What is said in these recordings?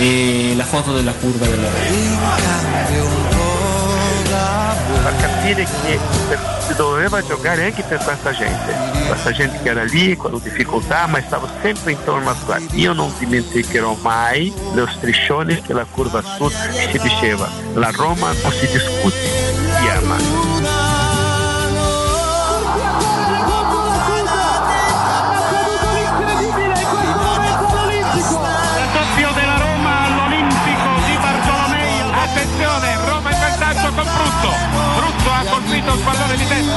e la foto della curva della In cambio un po' d'amore. a capire che per- si doveva giocare anche per questa gente, questa gente che era lì con difficoltà ma stava sempre intorno a qua. Io non dimenticherò mai lo striscione che la curva sud si diceva, la Roma non si discute, si ama. Il pallone di testa.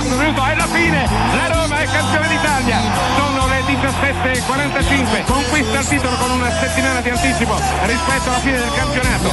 Un minuto e alla fine la Roma è campione d'Italia. Sono le 17.45. Conquista il titolo con una settimana di anticipo rispetto alla fine del campionato.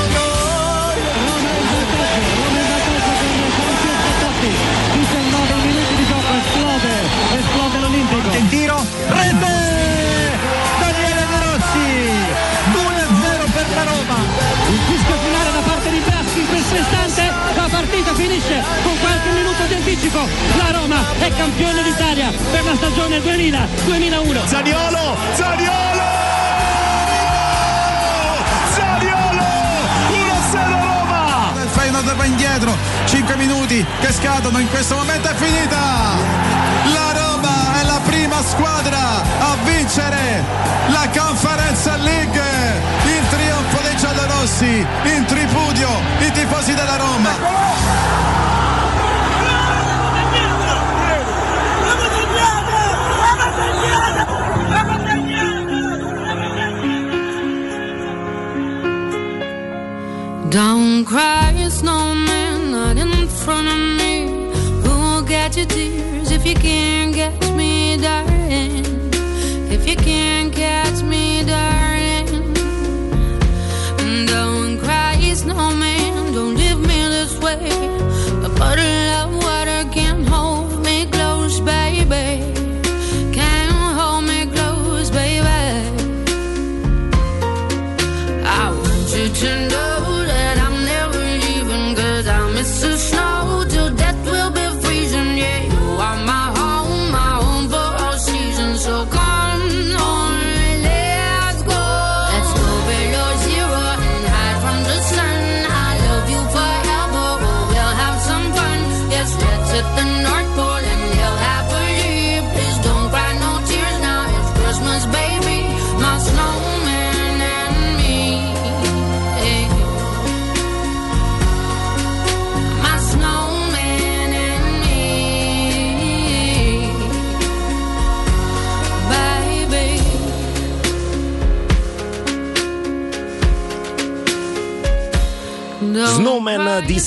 finisce con qualche minuto di anticipo la Roma è campione d'Italia per la stagione 2000-2001 Zaniolo, Zaniolo! Zaniolo! 1-0 Roma! Il Feyenoord va indietro, 5 minuti che scadono, in questo momento è finita! La Roma è la prima squadra a vincere la Conference League! Giallorossi, in tripudio i tifosi della Roma! Don't cry, snowman, not in front of me. Who'll get your tears if you can't catch me, darling? If you can't catch me, darling. Snowman, don't leave me this way.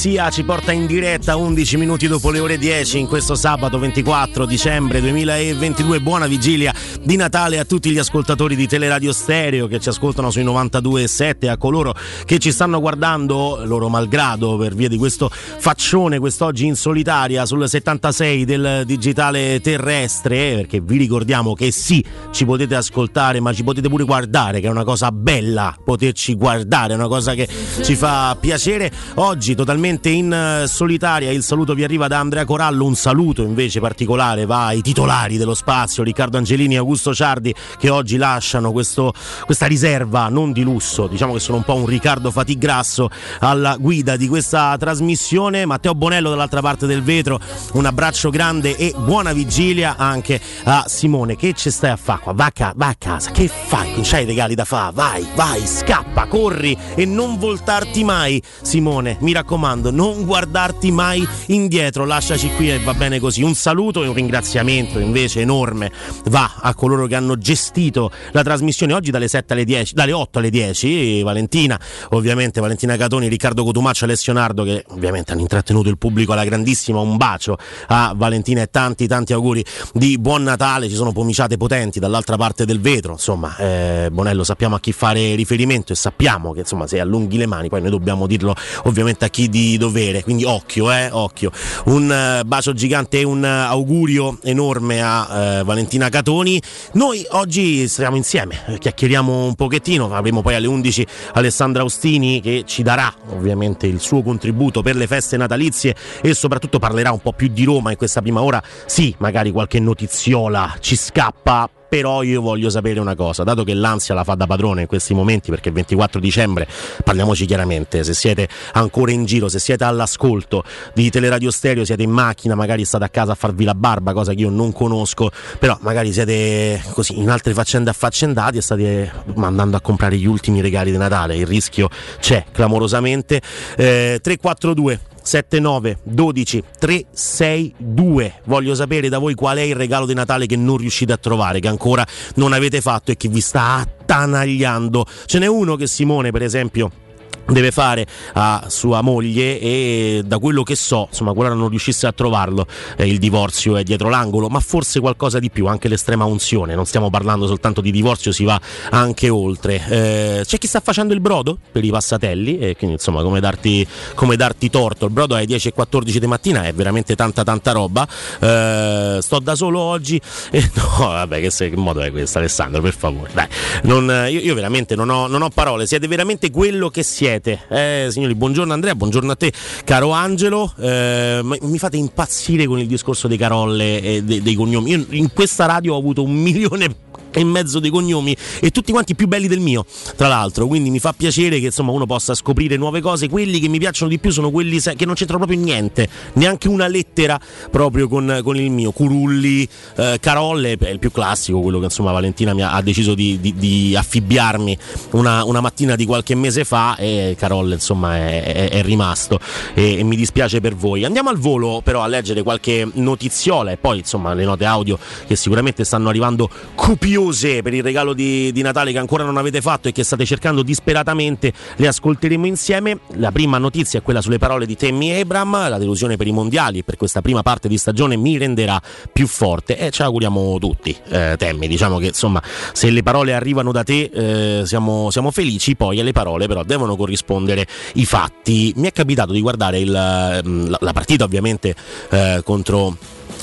DCA ci porta in diretta 11 minuti dopo le ore 10 in questo sabato 24 dicembre 2022. Buona vigilia di Natale a tutti gli ascoltatori di Teleradio Stereo che ci ascoltano sui 92.7 a coloro che ci stanno guardando, loro malgrado, per via di questo faccione quest'oggi in solitaria sul 76 del digitale terrestre, perché vi ricordiamo che sì, ci potete ascoltare, ma ci potete pure guardare, che è una cosa bella poterci guardare, è una cosa che ci fa piacere. Oggi totalmente in eh, solitaria il saluto vi arriva da Andrea Corallo, un saluto invece particolare va ai titolari dello spazio, Riccardo Angelini e Augusto Ciardi che oggi lasciano questo, questa riserva non di lusso, diciamo che sono un po' un Riccardo Fatigrasso alla guida di questa trasmissione. Matteo Bonello dall'altra parte del vetro, un abbraccio grande e buona vigilia anche a Simone. Che ci stai a fare qua? Va a, ca- va a casa, che fai? Non c'hai regali da fare? Vai, vai, scappa, corri e non voltarti mai Simone, mi raccomando, non guardarti mai indietro, lasciaci qui e va bene così. Un saluto e un ringraziamento invece enorme va a coloro che hanno gestito la trasmissione oggi dalle 7 alle 10, dalle 8 alle 10, Valentina, ovviamente Valentina Catoni, Riccardo Cotumaccio, Alessio Nardo che ovviamente hanno intrattenuto il pubblico alla grandissima, un bacio a Valentina e tanti tanti auguri di buon Natale, ci sono pomiciate potenti dall'altra parte del vetro, insomma, eh, Bonello sappiamo a chi fare riferimento e sappiamo che insomma se allunghi le mani poi noi dobbiamo dirlo ovviamente a chi di dovere, quindi occhio, eh, occhio. Un uh, bacio gigante e un uh, augurio enorme a uh, Valentina Catoni. Noi oggi stiamo insieme, chiacchieriamo un pochettino, avremo poi alle 11 Alessandra Austini che ci darà ovviamente il suo contributo per le feste natalizie e soprattutto parlerà un po' più di Roma in questa prima ora. Sì, magari qualche notiziola ci scappa però io voglio sapere una cosa, dato che l'ansia la fa da padrone in questi momenti, perché il 24 dicembre, parliamoci chiaramente, se siete ancora in giro, se siete all'ascolto di Teleradio Stereo, siete in macchina, magari state a casa a farvi la barba, cosa che io non conosco, però magari siete così in altre faccende affaccendati e state andando a comprare gli ultimi regali di Natale, il rischio c'è clamorosamente. Eh, 342 79 12 362. Voglio sapere da voi qual è il regalo di Natale che non riuscite a trovare, che ancora non avete fatto e che vi sta attanagliando. Ce n'è uno che Simone, per esempio, deve fare a sua moglie e da quello che so, insomma, qualora non riuscisse a trovarlo, eh, il divorzio è dietro l'angolo, ma forse qualcosa di più, anche l'estrema unzione, non stiamo parlando soltanto di divorzio, si va anche oltre. Eh, c'è chi sta facendo il brodo per i passatelli e quindi insomma come darti, come darti torto, il brodo alle 10 e 14 di mattina è veramente tanta tanta roba, eh, sto da solo oggi. E no, vabbè che, se, che modo è questo Alessandro, per favore, dai, non, io, io, veramente non ho, non ho parole, siete veramente quello che siete siete. Eh, signori, buongiorno Andrea, buongiorno a te, caro Angelo. Eh, mi fate impazzire con il discorso dei carolle e dei, dei cognomi. Io in questa radio ho avuto un milione e mezzo dei cognomi e tutti quanti più belli del mio, tra l'altro. Quindi mi fa piacere che insomma uno possa scoprire nuove cose. Quelli che mi piacciono di più sono quelli che non c'entrano proprio niente, neanche una lettera proprio con, con il mio. Curulli, eh, Carolle è il più classico, quello che insomma Valentina mi ha, ha deciso di, di, di affibbiarmi una, una, mattina di qualche mese fa e Carolle insomma è, è, è rimasto e, e, mi dispiace per voi. Andiamo al volo però a leggere qualche notiziola e poi insomma le note audio che sicuramente stanno arrivando copiose curiose per il regalo di, di, Natale che ancora non avete fatto e che state cercando disperatamente, le ascolteremo insieme. La prima notizia è quella sulle parole di Tammy Abram, la delusione per i mondiali per questa prima parte di stagione mi renderà più forte e ci auguriamo tutti, eh, Tammy, diciamo che insomma se le parole arrivano da te eh, siamo, siamo, felici, poi alle parole però devono corrispondere i fatti. Mi è capitato di guardare il, la, la, partita ovviamente eh, contro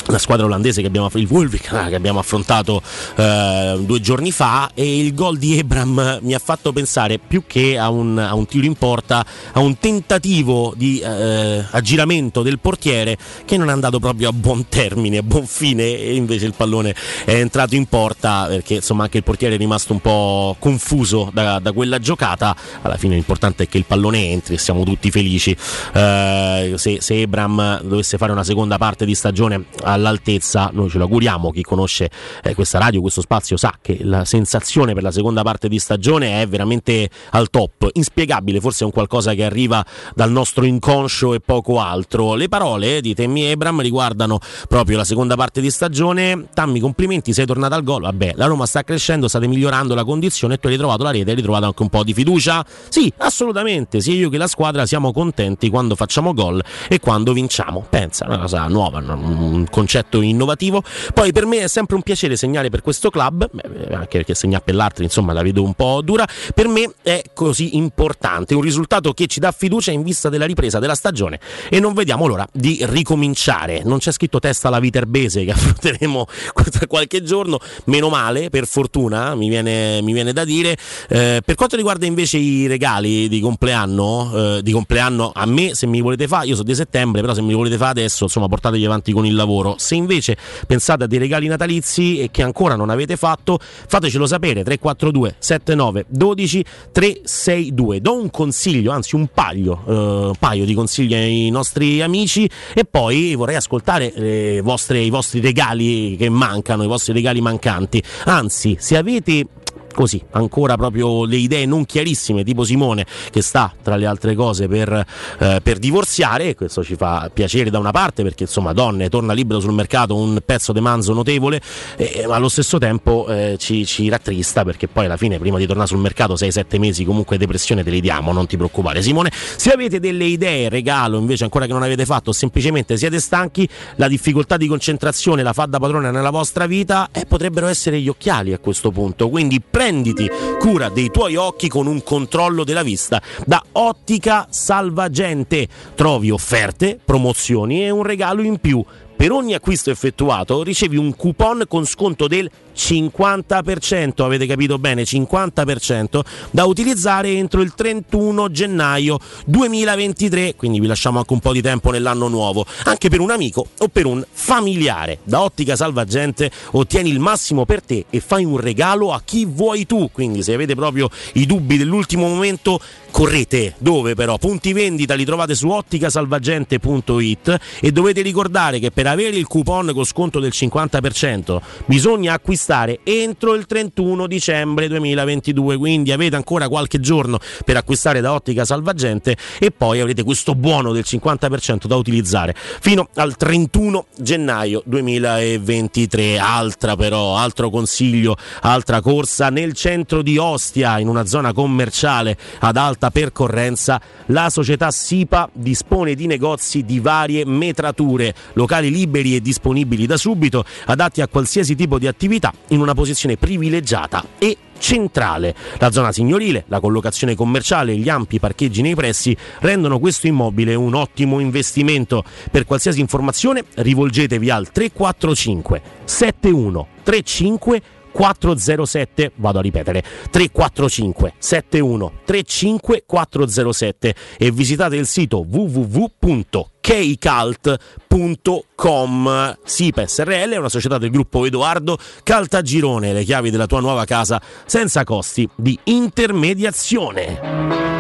la squadra olandese che abbiamo, il Wolvik, ah, che abbiamo affrontato eh, due giorni fa e il gol di Ebram mi ha fatto pensare più che a un, a un tiro in porta a un tentativo di eh, aggiramento del portiere che non è andato proprio a buon termine, a buon fine e invece il pallone è entrato in porta perché insomma anche il portiere è rimasto un po' confuso da, da quella giocata. Alla fine l'importante è che il pallone entri e siamo tutti felici. Eh, se, se Ebram dovesse fare una seconda parte di stagione al all'altezza, noi ce lo auguriamo, chi conosce eh, questa radio, questo spazio sa che la sensazione per la seconda parte di stagione è veramente al top, inspiegabile, forse è un qualcosa che arriva dal nostro inconscio e poco altro. Le parole di Temmi Ebram riguardano proprio la seconda parte di stagione. Tammi, complimenti, sei tornato al gol. Vabbè, la Roma sta crescendo, state migliorando la condizione e tu hai ritrovato la rete, hai ritrovato anche un po' di fiducia? Sì, assolutamente, sia io che la squadra siamo contenti quando facciamo gol e quando vinciamo. Pensa, una cosa nuova, un concetto innovativo. Poi per me è sempre un piacere segnare per questo club, anche perché segnare per l'altro insomma la vedo un po' dura, per me è così importante, un risultato che ci dà fiducia in vista della ripresa della stagione e non vediamo l'ora di ricominciare. Non c'è scritto testa alla Viterbese che affronteremo tra qualche giorno, meno male, per fortuna, mi viene, mi viene da dire. Eh, per quanto riguarda invece i regali di compleanno, eh, di compleanno a me, se mi volete fare, io sono di settembre, però se mi volete fare adesso, insomma, portatevi avanti con il lavoro. Se invece pensate a dei regali natalizi e che ancora non avete fatto, fatecelo sapere 342 79 12 362. Do un consiglio, anzi un paio, eh, un paio di consigli ai nostri amici e poi vorrei ascoltare eh, vostre, i vostri regali che mancano, i vostri regali mancanti. Anzi, se avete così ancora proprio le idee non chiarissime tipo Simone che sta tra le altre cose per, eh, per divorziare e questo ci fa piacere da una parte perché insomma donne torna libero sul mercato un pezzo di manzo notevole eh, ma allo stesso tempo eh, ci, ci, rattrista perché poi alla fine prima di tornare sul mercato 6-7 mesi comunque depressione te li diamo non ti preoccupare. Simone se avete delle idee regalo invece ancora che non avete fatto semplicemente siete stanchi la difficoltà di concentrazione la fa da padrone nella vostra vita eh, potrebbero essere gli occhiali a questo punto. Quindi prenditi cura dei tuoi occhi con un controllo della vista da Ottica Salvagente. Trovi offerte, promozioni e un regalo in più. Per ogni acquisto effettuato ricevi un coupon con sconto del 50%, avete capito bene, 50% da utilizzare entro il 31 gennaio 2023, quindi vi lasciamo anche un po' di tempo nell'anno nuovo, anche per un amico o per un familiare. Da Ottica Salvagente ottieni il massimo per te e fai un regalo a chi vuoi tu, quindi se avete proprio i dubbi dell'ultimo momento correte, dove però? Punti vendita li trovate su otticasalvagente.it e dovete ricordare che per avere il coupon con sconto del 50% bisogna acquistare entro il 31 dicembre 2022, quindi avete ancora qualche giorno per acquistare da Ottica Salvagente e poi avrete questo buono del 50% da utilizzare fino al 31 gennaio 2023. Altra però, altro consiglio, altra corsa nel centro di Ostia in una zona commerciale ad alta percorrenza, la società SIPA dispone di negozi di varie metrature, locali liberi e disponibili da subito, adatti a qualsiasi tipo di attività in una posizione privilegiata e centrale. La zona signorile, la collocazione commerciale e gli ampi parcheggi nei pressi rendono questo immobile un ottimo investimento. Per qualsiasi informazione rivolgetevi al 345 71 35 407 vado a ripetere 345 71 35 407 e visitate il sito www.kcalt.com SIPA SRL è una società del gruppo Edoardo Caltagirone le chiavi della tua nuova casa senza costi di intermediazione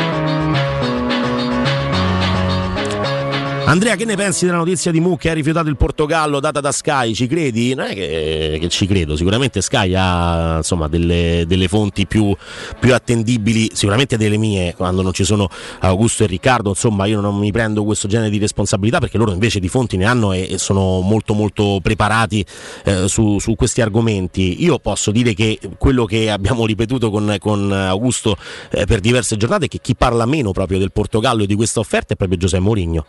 Andrea, che ne pensi della notizia di Mu che ha rifiutato il Portogallo data da Sky? Ci credi? Non è che, che ci credo, sicuramente Sky ha insomma, delle, delle, fonti più, più, attendibili, sicuramente delle mie, quando non ci sono Augusto e Riccardo, insomma io non mi prendo questo genere di responsabilità perché loro invece di fonti ne hanno e, e sono molto molto preparati eh, su, su, questi argomenti. Io posso dire che quello che abbiamo ripetuto con, con Augusto eh, per diverse giornate è che chi parla meno proprio del Portogallo e di questa offerta è proprio Giuseppe Mourinho.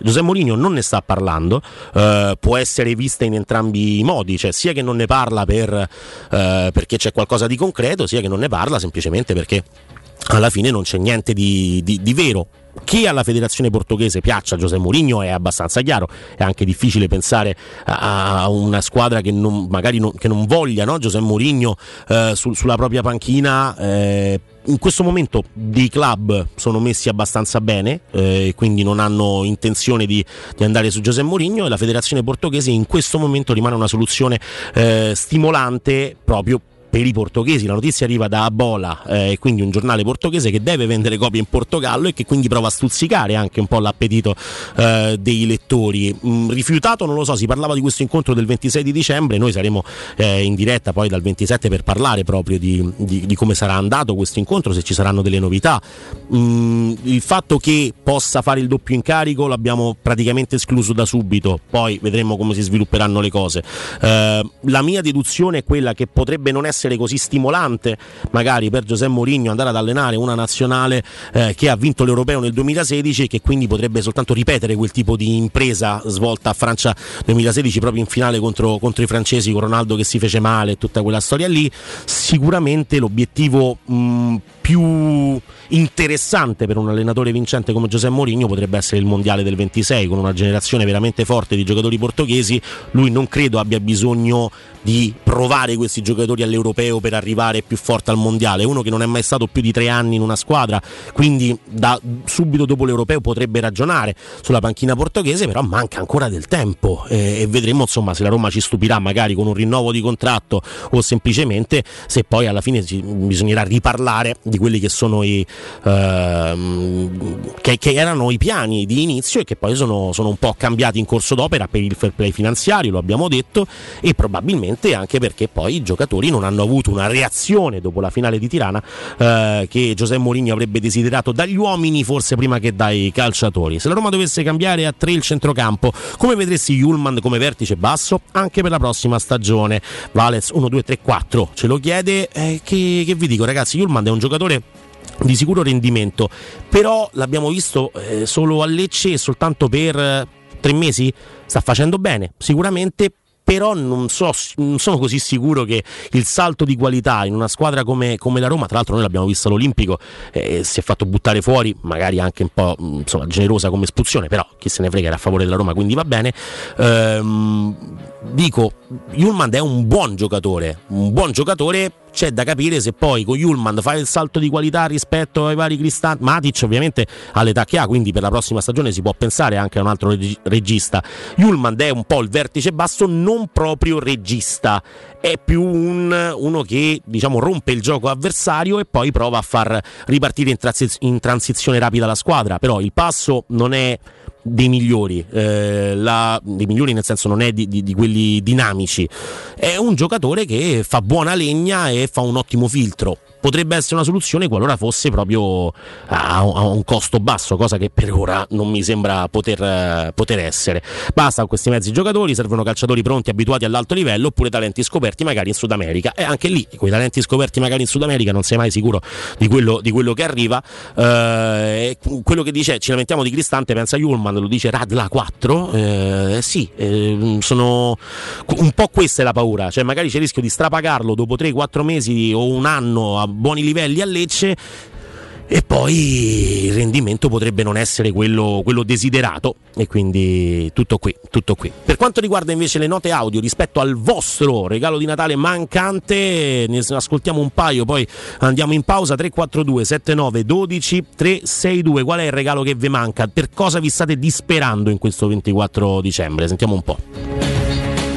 Giuseppe Mourinho non ne sta parlando, eh, può essere vista in entrambi i modi, cioè sia che non ne parla per, eh, perché c'è qualcosa di concreto, sia che non ne parla semplicemente perché alla fine non c'è niente di, di, di vero che alla federazione portoghese piaccia Giuseppe Mourinho è abbastanza chiaro, è anche difficile pensare a una squadra che non, magari non, che non voglia no? Mourinho eh, su, sulla propria panchina. In questo momento dei club sono messi abbastanza bene, eh, quindi non hanno intenzione di, di, andare su Giuseppe Mourinho e la federazione portoghese in questo momento rimane una soluzione eh, stimolante proprio per i portoghesi. La notizia arriva da Abola, eh, quindi un giornale portoghese che deve vendere copie in Portogallo e che quindi prova a stuzzicare anche un po' l'appetito eh, dei lettori. Mm, rifiutato, non lo so, si parlava di questo incontro del 26 di dicembre, noi saremo eh, in diretta poi dal 27 per parlare proprio di, di, di, come sarà andato questo incontro, se ci saranno delle novità. Mm, il fatto che possa fare il doppio incarico l'abbiamo praticamente escluso da subito, poi vedremo come si svilupperanno le cose. Eh, la mia deduzione è quella che potrebbe non essere così stimolante magari per Giuseppe Mourinho andare ad allenare una nazionale eh, che ha vinto l'Europeo nel 2016 e che quindi potrebbe soltanto ripetere quel tipo di impresa svolta a Francia 2016 proprio in finale contro, contro i francesi con Ronaldo che si fece male e tutta quella storia lì. Sicuramente l'obiettivo mh, più interessante per un allenatore vincente come Giuseppe Mourinho potrebbe essere il mondiale del 26 con una generazione veramente forte di giocatori portoghesi. Lui non credo abbia bisogno di provare questi giocatori all'europeo per arrivare più forte al mondiale. Uno che non è mai stato più di tre anni in una squadra, quindi da subito dopo l'europeo potrebbe ragionare sulla panchina portoghese, però manca ancora del tempo eh, e vedremo insomma se la Roma ci stupirà magari con un rinnovo di contratto o semplicemente se poi alla fine ci, bisognerà riparlare di quelli che sono i ehm, che, che, erano i piani di inizio e che poi sono, sono un po' cambiati in corso d'opera per il fair play finanziario, lo abbiamo detto, e probabilmente anche perché poi i giocatori non hanno avuto una reazione dopo la finale di Tirana eh, che Giuseppe Mourinho avrebbe desiderato dagli uomini forse prima che dai calciatori. Se la Roma dovesse cambiare a tre il centrocampo, come vedresti Julman come vertice basso anche per la prossima stagione? Valez 1, 2, 3, 4 ce lo chiede. Eh, che, che vi dico ragazzi, Julman è un giocatore di sicuro rendimento, però l'abbiamo visto eh, solo a Lecce e soltanto per eh, tre mesi. Sta facendo bene, sicuramente però non, so, non, sono così sicuro che il salto di qualità in una squadra come, come la Roma, tra l'altro noi l'abbiamo visto all'Olimpico, eh, si è fatto buttare fuori, magari anche un po' insomma, generosa come espulsione, però chi se ne frega era a favore della Roma, quindi va bene. Ehm, dico, Julman è un buon giocatore, un buon giocatore c'è da capire se poi con Julman fa il salto di qualità rispetto ai vari Cristanti. Matic ovviamente ha l'età che ha, quindi per la prossima stagione si può pensare anche a un altro reg- regista. Julman è un po' il vertice basso, non proprio regista, è più un, uno che diciamo rompe il gioco avversario e poi prova a far ripartire in, transi- in transizione rapida la squadra, però il passo non è dei migliori, eh, la, dei migliori nel senso non è di, di, di, quelli dinamici, è un giocatore che fa buona legna e fa un ottimo filtro potrebbe essere una soluzione qualora fosse proprio a, un costo basso, cosa che per ora non mi sembra poter, poter essere. Basta con questi mezzi giocatori, servono calciatori pronti, abituati all'altto livello, oppure talenti scoperti magari in Sud America. E anche lì, quei talenti scoperti magari in Sud America, non sei mai sicuro di quello, di quello che arriva. Eh, quello che dice ci lamentiamo di Cristante, pensa Julman, lo dice Radla 4. Eh, sì, eh, sono un po' questa è la paura, cioè magari c'è il rischio di strapagarlo dopo 3-4 mesi o un anno buoni livelli a Lecce e poi il rendimento potrebbe non essere quello, quello, desiderato e quindi tutto qui, tutto qui. Per quanto riguarda invece le note audio rispetto al vostro regalo di Natale mancante, ne ascoltiamo un paio, poi andiamo in pausa 342 79 12 362. Qual è il regalo che vi manca? Per cosa vi state disperando in questo 24 dicembre? Sentiamo un po'.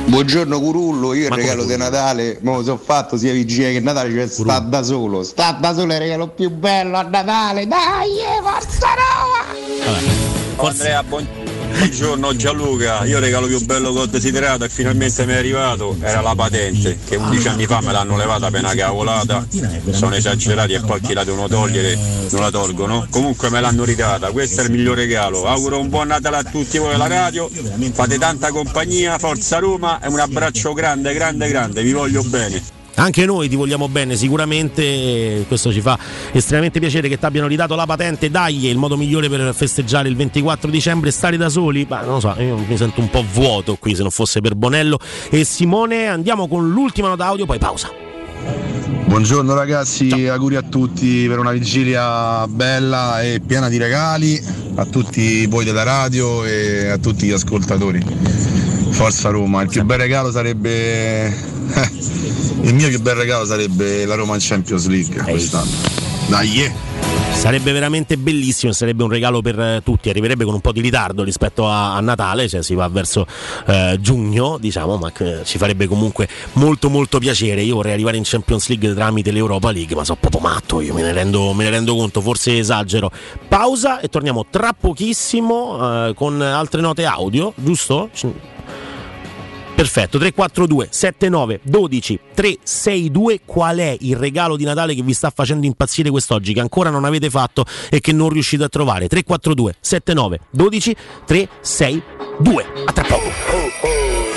Buongiorno Curullo, io il regalo di Natale me lo sono fatto sia vigilia che Natale, cioè sta da solo, sta da solo è il regalo più bello a Natale, dai, forza Roma! Andrea, buongiorno. Buongiorno Gianluca, io regalo più bello che ho desiderato e finalmente mi è arrivato. Era la patente, che 11 anni fa me l'hanno levata una cavolata, sono esagerati e poi chi la devono togliere non la tolgono. Comunque me l'hanno ridata, questo è il miglior regalo. Auguro un buon Natale a tutti voi alla radio, fate tanta compagnia, forza Roma. E un abbraccio grande, grande, grande, vi voglio bene. Anche noi ti vogliamo bene, sicuramente questo ci fa estremamente piacere che ti abbiano ridato la patente. Dai, il modo migliore per festeggiare il 24 dicembre, stare da soli. Ma non lo so, io mi sento un po' vuoto qui se non fosse per Bonello e Simone. Andiamo con l'ultima nota audio, poi pausa. Buongiorno ragazzi, Ciao. auguri a tutti per una vigilia bella e piena di regali, a tutti voi della radio e a tutti gli ascoltatori. Forza Roma, il più bel regalo sarebbe il mio più bel regalo sarebbe la Roma in Champions League quest'anno. Dai! Yeah. Sarebbe veramente bellissimo, sarebbe un regalo per eh, tutti, arriverebbe con un po' di ritardo rispetto a, a Natale, cioè si va verso eh, giugno, diciamo, ma eh, ci farebbe comunque molto molto piacere. Io vorrei arrivare in Champions League tramite l'Europa League, ma sono proprio matto, io me ne rendo, me ne rendo conto, forse esagero. Pausa e torniamo tra pochissimo eh, con altre note audio, giusto? Perfetto, 342 79 12 362 qual è il regalo di Natale che vi sta facendo impazzire quest'oggi che ancora non avete fatto e che non riuscite a trovare? 342 79 12 362. A tra poco.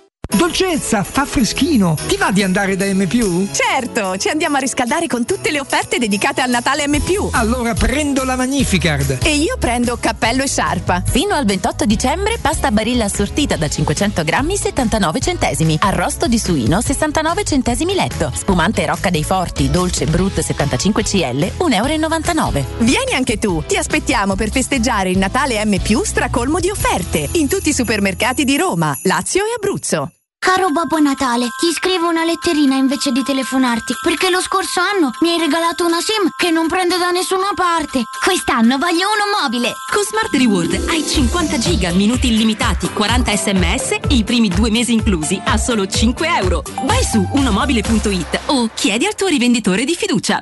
Dolcezza, fa freschino. Ti va di andare da M? Certo, ci andiamo a riscaldare con tutte le offerte dedicate al Natale M. Allora prendo la Magnificard. E io prendo cappello e sciarpa. Fino al 28 dicembre pasta barilla assortita da 500 grammi 79 centesimi. Arrosto di suino 69 centesimi letto. Spumante Rocca dei Forti, dolce Brut 75 CL 1,99 euro. Vieni anche tu, ti aspettiamo per festeggiare il Natale M. stracolmo di offerte in tutti i supermercati di Roma, Lazio e Abruzzo. Caro Babbo Natale, ti scrivo una letterina invece di telefonarti, perché lo scorso anno mi hai regalato una SIM che non prende da nessuna parte. Quest'anno voglio uno mobile. Con Smart Reward hai 50 giga, minuti illimitati, 40 sms e i primi due mesi inclusi a solo 5 euro. Vai su unomobile.it o chiedi al tuo rivenditore di fiducia.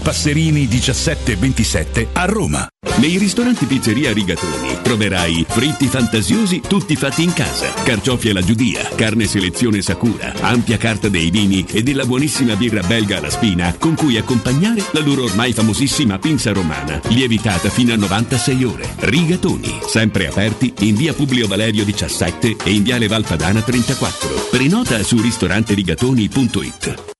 Passerini 1727 a Roma. Nei ristoranti Pizzeria Rigatoni troverai fritti fantasiosi tutti fatti in casa, carciofi alla giudia, carne selezione Sakura, ampia carta dei vini e della buonissima birra belga alla spina con cui accompagnare la loro ormai famosissima pinza romana, lievitata fino a 96 ore. Rigatoni, sempre aperti in via Publio Valerio 17 e in viale Valpadana 34. Prenota su ristoranterigatoni.it.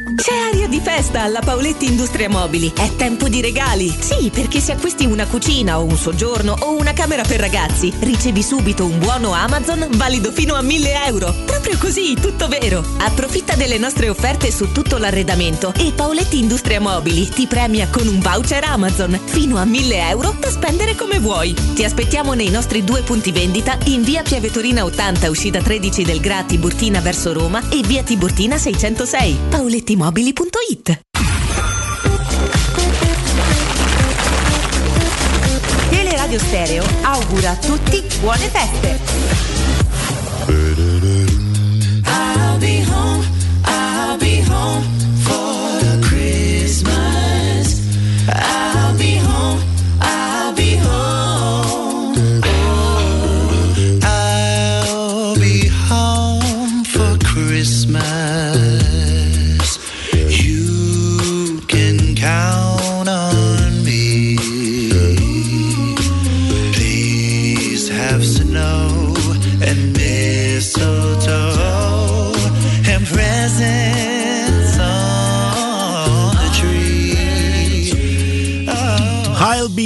C'è aria di festa alla Paoletti Industria Mobili. È tempo di regali. Sì, perché se acquisti una cucina o un soggiorno o una camera per ragazzi, ricevi subito un buono Amazon valido fino a 1000 euro. Proprio così, tutto vero. Approfitta delle nostre offerte su tutto l'arredamento e Paoletti Industria Mobili ti premia con un voucher Amazon fino a 1000 euro da spendere come vuoi. Ti aspettiamo nei nostri due punti vendita in via Piavetorina 80, uscita 13 del Gra Tiburtina verso Roma e via Tiburtina 606. Paolettimobili.it Teleradio Stereo augura a tutti buone feste. I'll be home,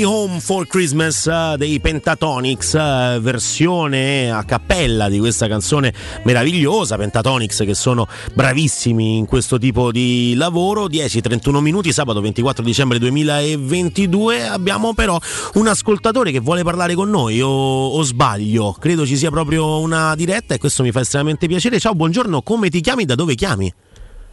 Home for Christmas eh, dei Pentatonics, eh, versione a cappella di questa canzone meravigliosa. Pentatonics che sono bravissimi in questo tipo di lavoro. 10-31 minuti, sabato 24 dicembre 2022. Abbiamo però un ascoltatore che vuole parlare con noi, o, o sbaglio? Credo ci sia proprio una diretta e questo mi fa estremamente piacere. Ciao, buongiorno, come ti chiami? Da dove chiami?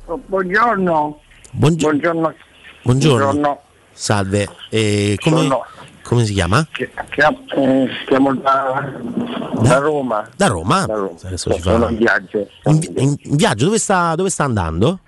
Buongiorno. Buongiorno. Buongiorno. Buongiorno. Buongiorno. Salve, Eh, come, Sono- come si chiama? Chiam- eh, Chiamo da, da Roma. Da Roma? Da Roma. Adesso ci Sono in viaggio. In, in- in viaggio, dove sta, dove sta andando?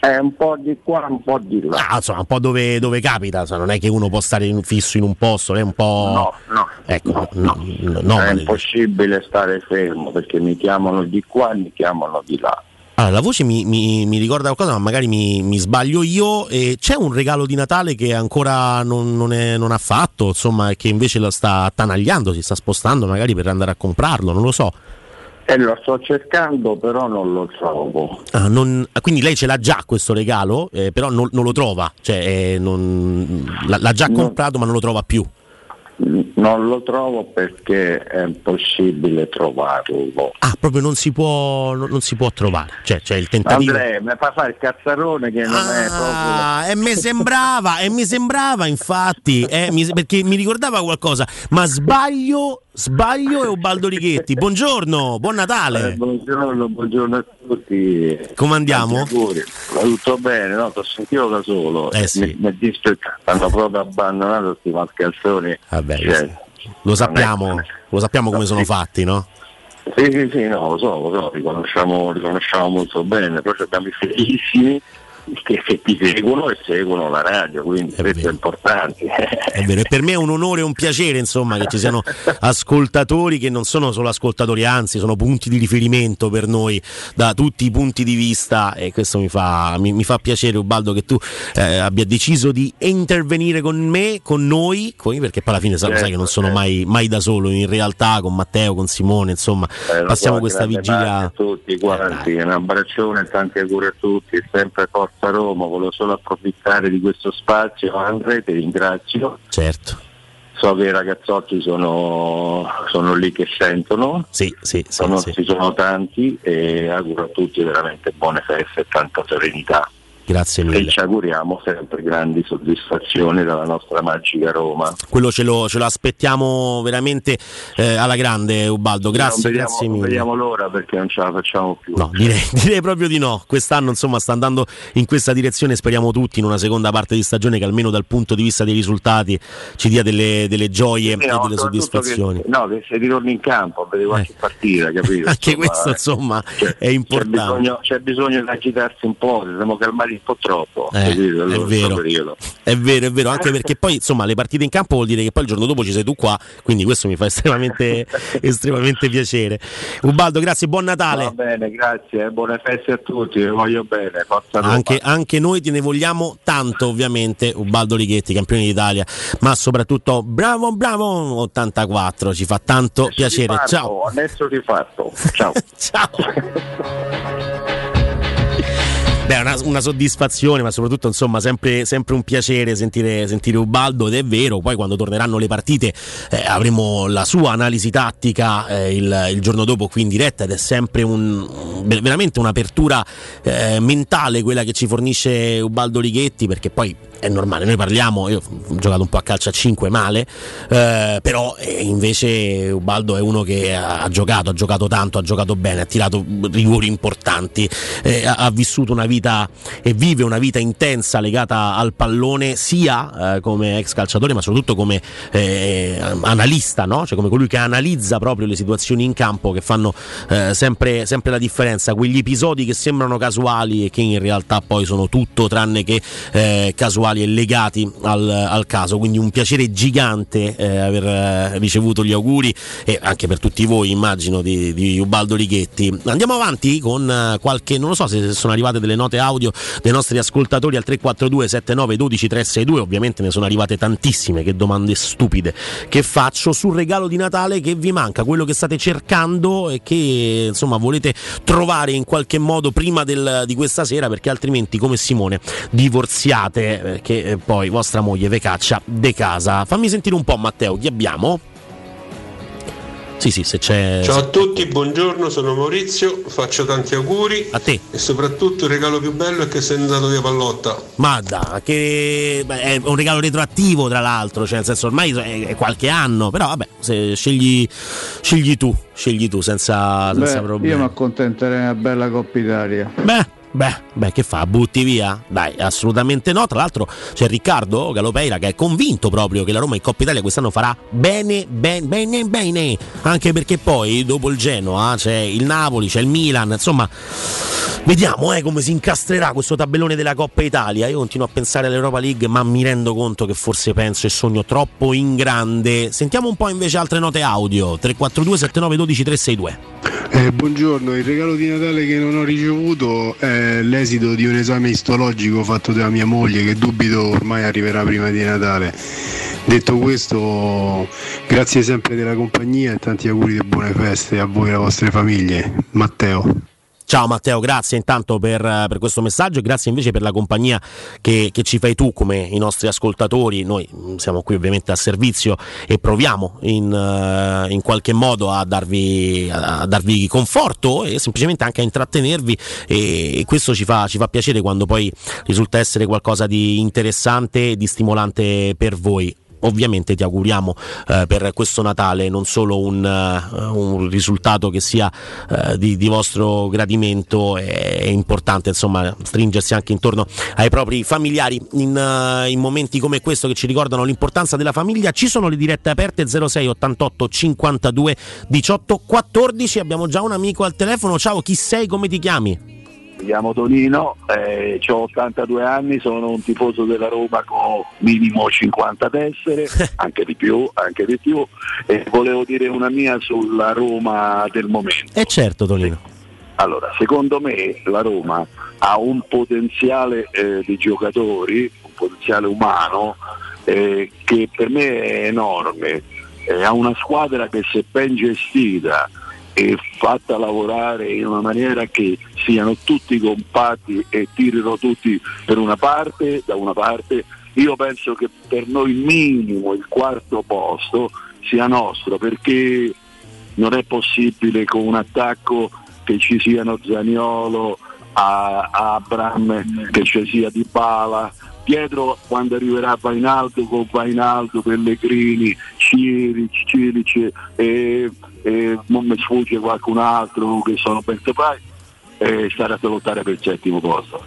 È un po' di qua, un po' di là. Ah, insomma, un po' dove, dove capita, insomma, non è che uno può stare in- fisso in un posto, è un po'. No, no. Ecco, no, no, no, no, è impossibile stare fermo perché mi chiamano di qua e mi chiamano di là. Allora, la voce mi, mi- mi ricorda qualcosa, ma magari mi, mi sbaglio io. E c'è un regalo di Natale che ancora non, non è- non ha fatto, insomma, che invece lo sta attanagliando, si sta spostando magari per andare a comprarlo, non lo so. E lo sto cercando, però non lo trovo. Ah, non- ah, quindi lei ce l'ha già questo regalo, eh, però non, non lo trova, cioè eh, l'ha già comprato ma non lo trova più. Non lo trovo perché è impossibile trovarlo. Ah, proprio non si può, non, si può trovare, cioè c'è il tentativo. Andrea, mi fa fare il cazzarone che non è proprio. Ah, e mi sembrava, e mi sembrava infatti, eh, mi- perché mi ricordava qualcosa, ma sbaglio, sbaglio è Ubaldo Righetti. Buongiorno, buon Natale. Eh, buongiorno, buongiorno a tutti. Come andiamo? Tutto bene, no? Ti sentito da solo. Eh sì. Mi, mi dispiace, hanno proprio abbandonato questi mascalzoni. Vabbè, Cioè, Lo sappiamo, lo sappiamo come sono fatti, no? Sì, sì, sì, no, lo so, lo so, riconosciamo, riconosciamo molto bene, poi abbiamo i felicissimi che, che ti seguono e seguono la radio, quindi questo è importante. È vero, e per me è un onore e un piacere, insomma, che ci siano ascoltatori che non sono solo ascoltatori, anzi sono punti di riferimento per noi da tutti i punti di vista e questo mi fa, mi, mi fa piacere, Ubaldo, che tu eh, abbia deciso di intervenire con me, con noi, perché poi alla fine sai, lo sai che non sono mai, mai da solo, in realtà con Matteo, con Simone, insomma, Eh, passiamo questa vigilia. a tutti quanti, un abbraccione, tanti auguri a tutti, sempre Forza Roma, volevo solo approfittare di questo spazio, Andre, ti ringrazio. Certo. So che i ragazzotti sono, sono lì che sentono, sì, sì, sono, sì. ci sono tanti e auguro a tutti veramente buone feste e tanta serenità. Grazie E mille. ci auguriamo sempre grandi soddisfazioni dalla nostra magica Roma. Quello ce lo, ce lo aspettiamo veramente eh, alla grande, Ubaldo. Grazie, non vediamo, grazie non mille. vediamo l'ora perché non ce la facciamo più. No, direi, direi proprio di no. Quest'anno insomma sta andando in questa direzione. Speriamo tutti in una seconda parte di stagione che almeno dal punto di vista dei risultati ci dia delle, delle gioie Sì, e no, delle soddisfazioni. Eh. Che, no, che se ritorni in campo a vedere qualche partita, capito? Anche Insomma, questo eh, insomma c'è- è importante. C'è bisogno, c'è bisogno di agitarsi un po', siamo calmati un po' troppo. Eh, è vero. È vero, è vero, anche perché poi insomma le partite in campo vuol dire che poi il giorno dopo ci sei tu qua, quindi questo mi fa estremamente, estremamente piacere. Ubaldo, grazie, buon Natale. Va bene, grazie, eh, buone feste a tutti, vi voglio bene. Anche, anche noi te ne vogliamo tanto, ovviamente, Ubaldo Righetti, campione d'Italia, ma soprattutto bravo, bravo 84, ci fa tanto piacere. Rifatto, Ciao. Adesso rifatto. Ciao. Ciao. Beh, una, una soddisfazione, ma soprattutto insomma sempre, sempre un piacere sentire, sentire Ubaldo ed è vero, poi quando torneranno le partite eh, avremo la sua analisi tattica eh, il, il giorno dopo qui in diretta ed è sempre un, ver- veramente un'apertura eh, mentale quella che ci fornisce Ubaldo Righetti perché poi è normale, noi parliamo, io ho giocato un po' a calcio a 5 male, eh, però eh, invece Ubaldo è uno che ha, ha giocato, ha giocato tanto, ha giocato bene, ha tirato rigori importanti, eh, ha, ha vissuto una vita e vive una vita intensa legata al pallone sia eh, come ex calciatore ma soprattutto come eh, analista, no? cioè come colui che analizza proprio le situazioni in campo che fanno eh, sempre, sempre la differenza, quegli episodi che sembrano casuali e che in realtà poi sono tutto tranne che casuali attuali e legati al, al caso. Quindi un piacere gigante eh, aver eh, ricevuto gli auguri e anche per tutti voi, immagino, di, di Ubaldo Righetti. Andiamo avanti con eh, qualche, non lo so se sono arrivate delle note audio dei nostri ascoltatori al 342 79 12 362. Ovviamente ne sono arrivate tantissime. Che domande stupide che faccio sul regalo di Natale che vi manca, quello che state cercando e che insomma volete trovare in qualche modo prima del, di questa sera perché altrimenti come Simone divorziate perché eh, poi vostra moglie ve caccia de casa. Fammi sentire un po' Matteo, chi abbiamo? Sì, sì, se c'è. Ciao a tutti, buongiorno, sono Maurizio, faccio tanti auguri. A te. E soprattutto il regalo più bello è che sei andato via Pallotta. Ma da, che beh, è un regalo retroattivo tra l'altro, cioè nel senso ormai è, qualche anno, però vabbè, se scegli, scegli tu, scegli tu senza, senza Beh, problemi. io mi accontenterei una bella Coppa Italia. Beh, beh, beh, che fa? Butti via? Dai, assolutamente no. Tra l'altro c'è Riccardo Galopeira che è convinto proprio che la Roma in Coppa Italia quest'anno farà bene, bene, bene, bene. Anche perché poi dopo il Genoa c'è il Napoli, c'è il Milan, insomma. Vediamo eh, come si incastrerà questo tabellone della Coppa Italia. Io continuo a pensare all'Europa League, ma mi rendo conto che forse penso e sogno troppo in grande. Sentiamo un po' invece altre note audio: 342 7912 362. Eh, buongiorno, il regalo di Natale che non ho ricevuto è l'esito di un esame istologico fatto da mia moglie che dubito ormai arriverà prima di Natale. Detto questo, grazie sempre della compagnia e tanti auguri di buone feste a voi e alle vostre famiglie. Matteo. Ciao Matteo, grazie intanto per, per questo messaggio e grazie invece per la compagnia che, che, ci fai tu come i nostri ascoltatori. Noi mh, siamo qui ovviamente a servizio e proviamo in, uh, in qualche modo a darvi, a darvi, conforto e semplicemente anche a intrattenervi e questo ci fa, ci fa piacere quando poi risulta essere qualcosa di interessante e di stimolante per voi ovviamente ti auguriamo eh, per questo Natale non solo un, uh, un risultato che sia uh, di, di, vostro gradimento, è, è, importante insomma stringersi anche intorno ai propri familiari in, uh, in, momenti come questo che ci ricordano l'importanza della famiglia. Ci sono le dirette aperte 06 88 52 18 14. Abbiamo già un amico al telefono. Ciao, chi sei? Come ti chiami? Mi chiamo Tonino, eh, ho 82 anni, sono un tifoso della Roma con minimo 50 tessere, anche di più, anche di più, e volevo dire una mia sulla Roma del momento. E certo Tonino. Allora, secondo me la Roma ha un potenziale eh, di giocatori, un potenziale umano eh, che per me è enorme, ha una squadra che se ben gestita e fatta lavorare in una maniera che siano tutti compatti e tirino tutti per una parte, da una parte, io penso che per noi minimo il quarto posto sia nostro perché non è possibile con un attacco che ci siano Zaniolo, Abram, che ci sia Di Bala, dietro quando arriverà Vainaldo con Vainaldo, Pellegrini, Ciric, Ciric e, e non mi sfugge qualcun altro che sono ben saprai e stare a lottare per il settimo posto.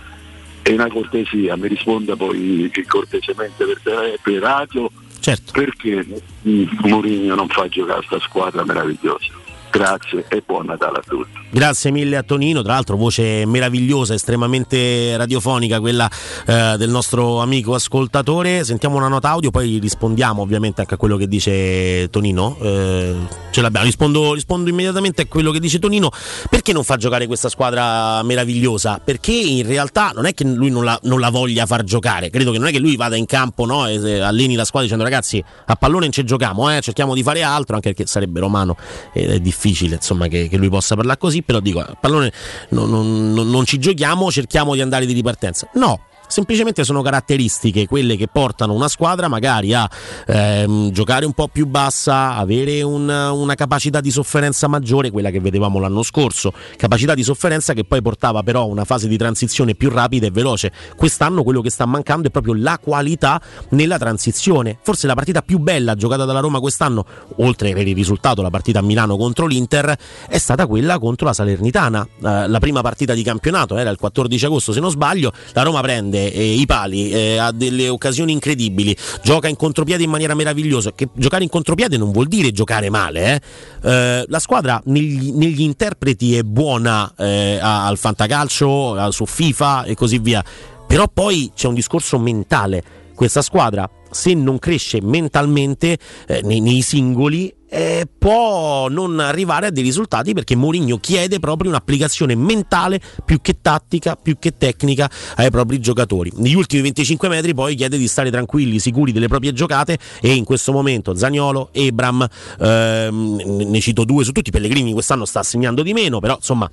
E una cortesia, mi risponda poi cortesemente per, per radio certo. perché Mourinho non fa giocare questa squadra meravigliosa. Grazie e buon Natale a tutti. Grazie mille a Tonino, tra l'altro voce meravigliosa, estremamente radiofonica quella eh, del nostro amico ascoltatore. Sentiamo una nota audio, poi rispondiamo ovviamente anche a quello che dice Tonino. Eh, ce l'abbiamo, rispondo, rispondo, immediatamente a quello che dice Tonino. Perché non fa giocare questa squadra meravigliosa? Perché in realtà non è che lui non la, non la voglia far giocare, credo che non è che lui vada in campo no, e alleni la squadra dicendo ragazzi a pallone non ci giochiamo, eh, cerchiamo di fare altro, anche perché sarebbe romano ed è difficile difficile insomma, che, che, lui possa parlare così, però dico, a pallone non, non, non, non ci giochiamo, cerchiamo di andare di ripartenza. No, semplicemente sono caratteristiche quelle che portano una squadra magari a ehm, giocare un po' più bassa, avere un, una capacità di sofferenza maggiore, quella che vedevamo l'anno scorso, capacità di sofferenza che poi portava però a una fase di transizione più rapida e veloce. Quest'anno quello che sta mancando è proprio la qualità nella transizione. Forse la partita più bella giocata dalla Roma quest'anno, oltre per il risultato, la partita a Milano contro l'Inter, è stata quella contro la Salernitana. Eh, la prima partita di campionato era il 14 agosto se non sbaglio, la Roma prende eh, i pali, eh, ha delle occasioni incredibili, gioca in contropiede in maniera meravigliosa. Che giocare in contropiede non vuol dire giocare male. Eh. eh la squadra negli, negli, interpreti è buona eh, al fantacalcio, su FIFA e così via Però poi c'è un discorso mentale. Questa squadra, se non cresce mentalmente nei, nei singoli, eh, può non arrivare a dei risultati perché Mourinho chiede proprio un'applicazione mentale più che tattica, più che tecnica ai propri giocatori. Negli ultimi 25 metri poi chiede di stare tranquilli, sicuri delle proprie giocate e in questo momento Zagnolo, Ebram, ehm, ne cito due su tutti, Pellegrini quest'anno sta segnando di meno, però insomma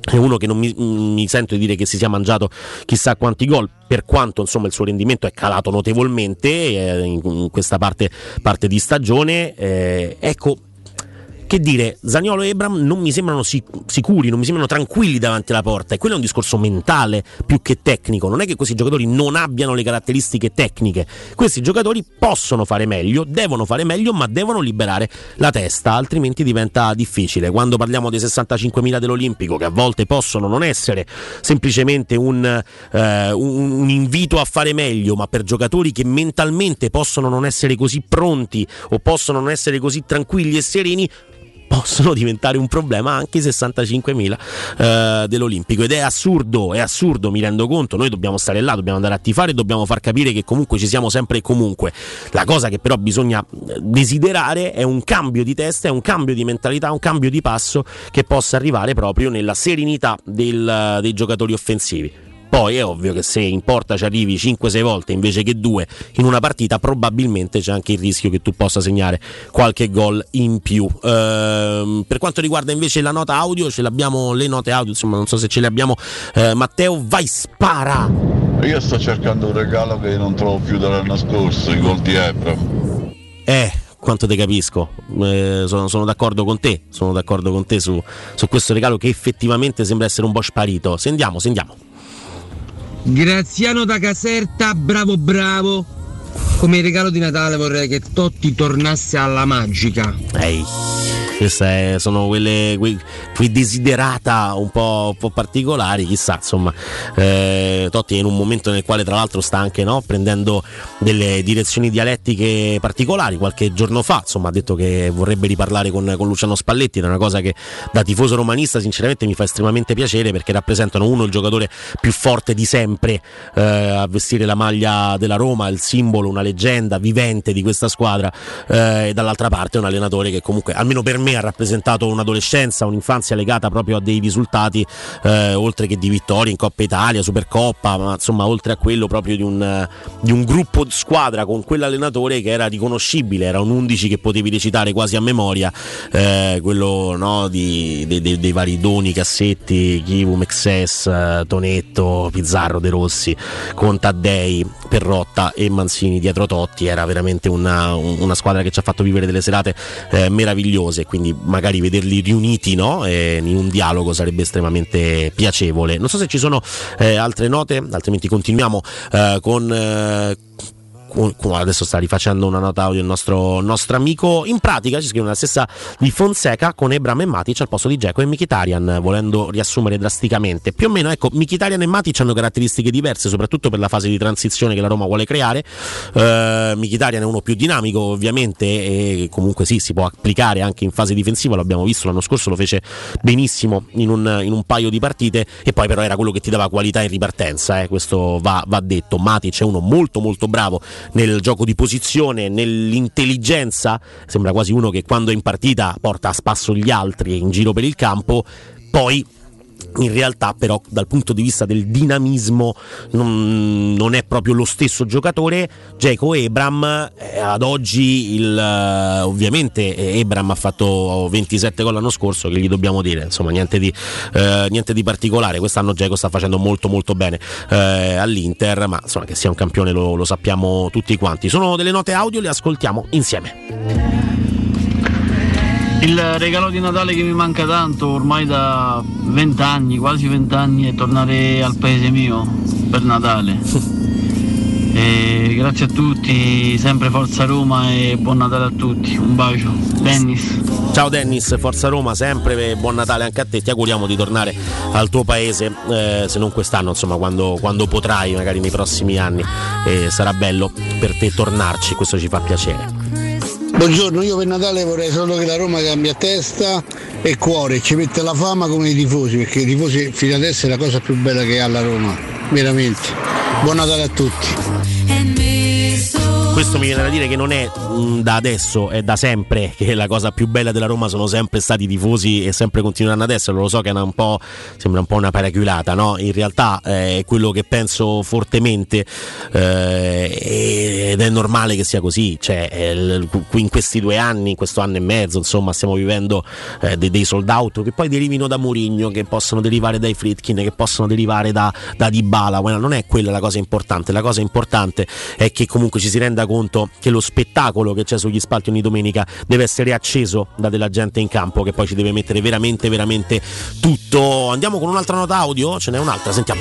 è uno che non mi, mi, sento di dire che si sia mangiato chissà quanti gol, per quanto insomma, il suo rendimento è calato notevolmente eh, in, in, questa parte, parte di stagione. Eh, ecco, che dire, Zagnolo e Ebram non mi sembrano sic- sicuri, non mi sembrano tranquilli davanti alla porta. E quello è un discorso mentale più che tecnico, non è che questi giocatori non abbiano le caratteristiche tecniche, questi giocatori possono fare meglio, devono fare meglio, ma devono liberare la testa, altrimenti diventa difficile. Quando parliamo dei 65.000 dell'Olimpico, che a volte possono non essere semplicemente un, eh, un, un invito a fare meglio, ma per giocatori che mentalmente possono non essere così pronti o possono non essere così tranquilli e sereni, possono diventare un problema anche i 65.000 eh, dell'Olimpico ed è assurdo, è assurdo, mi rendo conto, noi dobbiamo stare là, dobbiamo andare a tifare dobbiamo far capire che comunque ci siamo sempre e comunque. La cosa che però bisogna eh, desiderare è un cambio di testa, è un cambio di mentalità, un cambio di passo che possa arrivare proprio nella serenità del, dei giocatori offensivi. Poi è ovvio che se in porta ci arrivi 5-6 volte invece che 2 in una partita, probabilmente c'è anche il rischio che tu possa segnare qualche gol in più. Ehm, per quanto riguarda invece la nota audio, ce l'abbiamo le note audio, insomma, non so se ce le abbiamo. Eh, Matteo, vai, spara! Io sto cercando un regalo che non trovo più dall'anno scorso, i gol di Ebram. Eh, quanto te capisco, eh, sono, sono, d'accordo con te, sono d'accordo con te su, su questo regalo che effettivamente sembra essere un po' sparito. Sentiamo, sentiamo. Graziano da Caserta, bravo bravo. Come regalo di Natale vorrei che Totti tornasse alla magica. Ehi queste sono quelle quei desiderata un po', un po', particolari, chissà, insomma, eh, Totti è in un momento nel quale tra l'altro sta anche no, prendendo delle direzioni dialettiche particolari, qualche giorno fa, insomma, ha detto che vorrebbe riparlare con, con Luciano Spalletti, ed è una cosa che da tifoso romanista sinceramente mi fa estremamente piacere perché rappresentano uno il giocatore più forte di sempre eh, a vestire la maglia della Roma, il simbolo, una leggenda vivente di questa squadra eh, e dall'altra parte un allenatore che comunque almeno per me ha rappresentato un'adolescenza, un'infanzia legata proprio a dei risultati eh, oltre che di vittorie in Coppa Italia, Supercoppa, ma insomma oltre a quello proprio di un, di un gruppo di squadra con quell'allenatore che era riconoscibile, era un 11 che potevi recitare quasi a memoria, eh, quello no, di, de, de, dei vari doni, cassetti, Kivu, Mexes, Tonetto, Pizzarro, De Rossi, con Taddei, Perrotta e Manzini dietro Totti, era veramente una, una squadra che ci ha fatto vivere delle serate eh, meravigliose, quindi quindi magari vederli riuniti no? eh, in un dialogo sarebbe estremamente piacevole. Non so se ci sono eh, altre note, altrimenti continuiamo eh, con eh, adesso sta rifacendo una nota audio il nostro, nostro, amico. In pratica ci scrive la stessa di Fonseca con Ebram e Matic al posto di Geco e Mikitarian, volendo riassumere drasticamente. Più o meno, ecco, Mikitarian e Matic hanno caratteristiche diverse, soprattutto per la fase di transizione che la Roma vuole creare. Uh, Mikitarian è uno più dinamico, ovviamente, e comunque sì, si può applicare anche in fase difensiva. L'abbiamo visto l'anno scorso, lo fece benissimo in un, in un paio di partite. E poi, però, era quello che ti dava qualità in ripartenza. Eh. Questo va, va detto. Matic è uno molto, molto bravo nel gioco di posizione, nell'intelligenza, sembra quasi uno che quando è in partita porta a spasso gli altri in giro per il campo, poi in realtà però dal punto di vista del dinamismo non, non è proprio lo stesso giocatore. Geco Ebram eh, ad oggi il, eh, ovviamente Ebram ha fatto 27 gol l'anno scorso che gli dobbiamo dire insomma niente di, eh, niente di particolare. Quest'anno Geco sta facendo molto molto bene eh, all'Inter ma insomma che sia un campione lo, lo sappiamo tutti quanti. Sono delle note audio le ascoltiamo insieme il regalo di Natale che mi manca tanto ormai da vent'anni, quasi vent'anni, è tornare al paese mio per Natale. E grazie a tutti, sempre Forza Roma e buon Natale a tutti. Un bacio. Dennis. Ciao Dennis, Forza Roma sempre buon Natale anche a te. Ti auguriamo di tornare al tuo paese, eh, se non quest'anno, insomma, quando, quando, potrai, magari nei prossimi anni. E sarà bello per te tornarci, questo ci fa piacere. Buongiorno, io per Natale vorrei solo che la Roma cambia testa e cuore, ci mette la fama come i tifosi, perché i tifosi fino adesso è la cosa più bella che ha la Roma, veramente. Buon Natale a tutti. Questo mi viene da dire che non è mh, da adesso, è da sempre che la cosa più bella della Roma sono sempre stati i tifosi e sempre continueranno adesso. Lo so che un sembra un po' una paraculata, no? In realtà eh, è quello che penso fortemente eh, ed è normale che sia così. Cioè, eh, in questi due anni, in questo anno e mezzo, insomma, stiamo vivendo eh, dei, sold out che poi derivino da Mourinho, che possono derivare dai Fritkin, che possono derivare da, da Dybala. Guarda, non è quella la cosa importante. La cosa importante è che comunque ci si renda conto che lo spettacolo che c'è sugli spalti ogni domenica deve essere acceso da della gente in campo che poi ci deve mettere veramente, veramente tutto. Andiamo con un'altra nota audio? Ce n'è un'altra, sentiamo.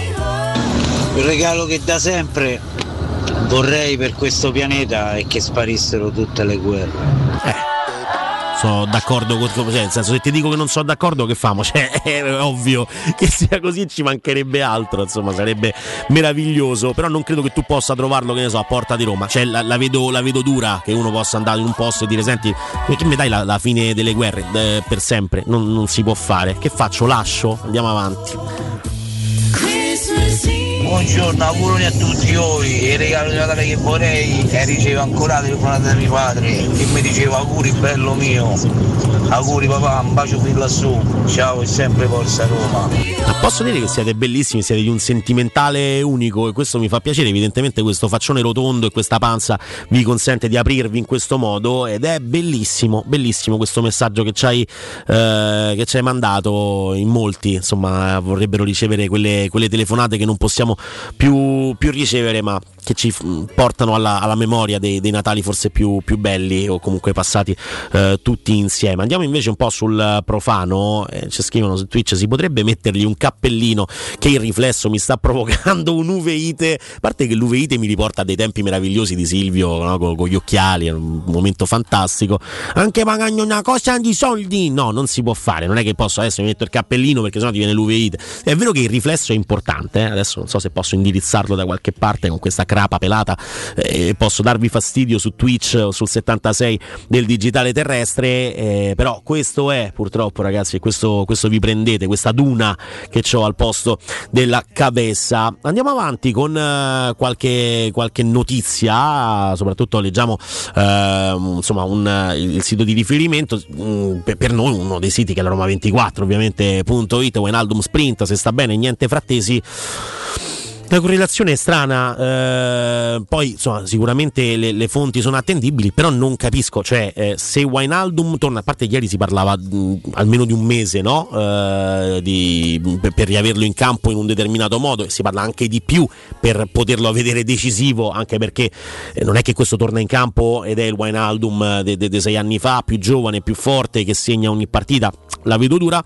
Il regalo che da sempre vorrei per questo pianeta è che sparissero tutte le guerre. Sono d'accordo con cioè, nel senso, se ti dico che non sono d'accordo, che famo? Cioè, è ovvio che sia così, ci mancherebbe altro, insomma, sarebbe meraviglioso. Però non credo che tu possa trovarlo, che ne so, a Porta di Roma. Cioè, la, la vedo, la vedo dura che uno possa andare in un posto e dire: Senti, che mi dai la, la fine delle guerre eh, per sempre? Non, non si può fare. Che faccio? Lascio? Andiamo avanti. Buongiorno, auguri a tutti voi. Il regalo di Natale che vorrei è ricevo ancora telefonata da mio padre che mi diceva auguri bello mio. Auguri papà, un bacio fin lassù. Ciao e sempre Forza Roma. Ma posso dire che siete bellissimi, siete di un sentimentale unico e questo mi fa piacere. Evidentemente questo faccione rotondo e questa panza vi consente di aprirvi in questo modo ed è bellissimo, bellissimo questo messaggio che ci hai, eh, che ci hai mandato in molti. Insomma, vorrebbero ricevere quelle, quelle telefonate che non possiamo più, più ricevere, ma che ci mm, portano alla, alla memoria dei, dei Natali forse più, più belli o comunque passati eh, tutti insieme. Andiamo invece un po' sul profano, eh, ci scrivono su Twitch, si potrebbe mettergli un cappellino che il riflesso mi sta provocando un'uveite, a parte che l'uveite mi riporta a dei tempi meravigliosi di Silvio no? con, con gli occhiali, è un momento fantastico, anche pagando una cosa di soldi, no, non si può fare, non è che posso adesso mi metto il cappellino perché sennò ti viene l'uveite, è vero che il riflesso è importante, eh? adesso non so se posso indirizzarlo da qualche parte con questa crapa pelata eh, posso darvi fastidio su Twitch o sul 76 del digitale terrestre eh, però questo è purtroppo ragazzi questo, questo vi prendete questa duna che ho al posto della cabessa. Andiamo avanti con eh, qualche, qualche notizia soprattutto leggiamo eh, insomma un, il sito di riferimento mh, per, noi uno dei siti che è la Roma 24 ovviamente punto it Wijnaldum Sprint se sta bene niente frattesi la correlazione strana, eh, poi insomma, sicuramente le, le fonti sono attendibili, però non capisco, cioè eh, se Wijnaldum torna, a parte ieri si parlava mh, almeno di un mese no? Eh, di- per, per riaverlo in campo in un determinato modo e si parla anche di più per poterlo vedere decisivo, anche perché eh, non è che questo torna in campo ed è il Wijnaldum dei sei anni fa, più giovane, più forte, che segna ogni partita, la vedo dura.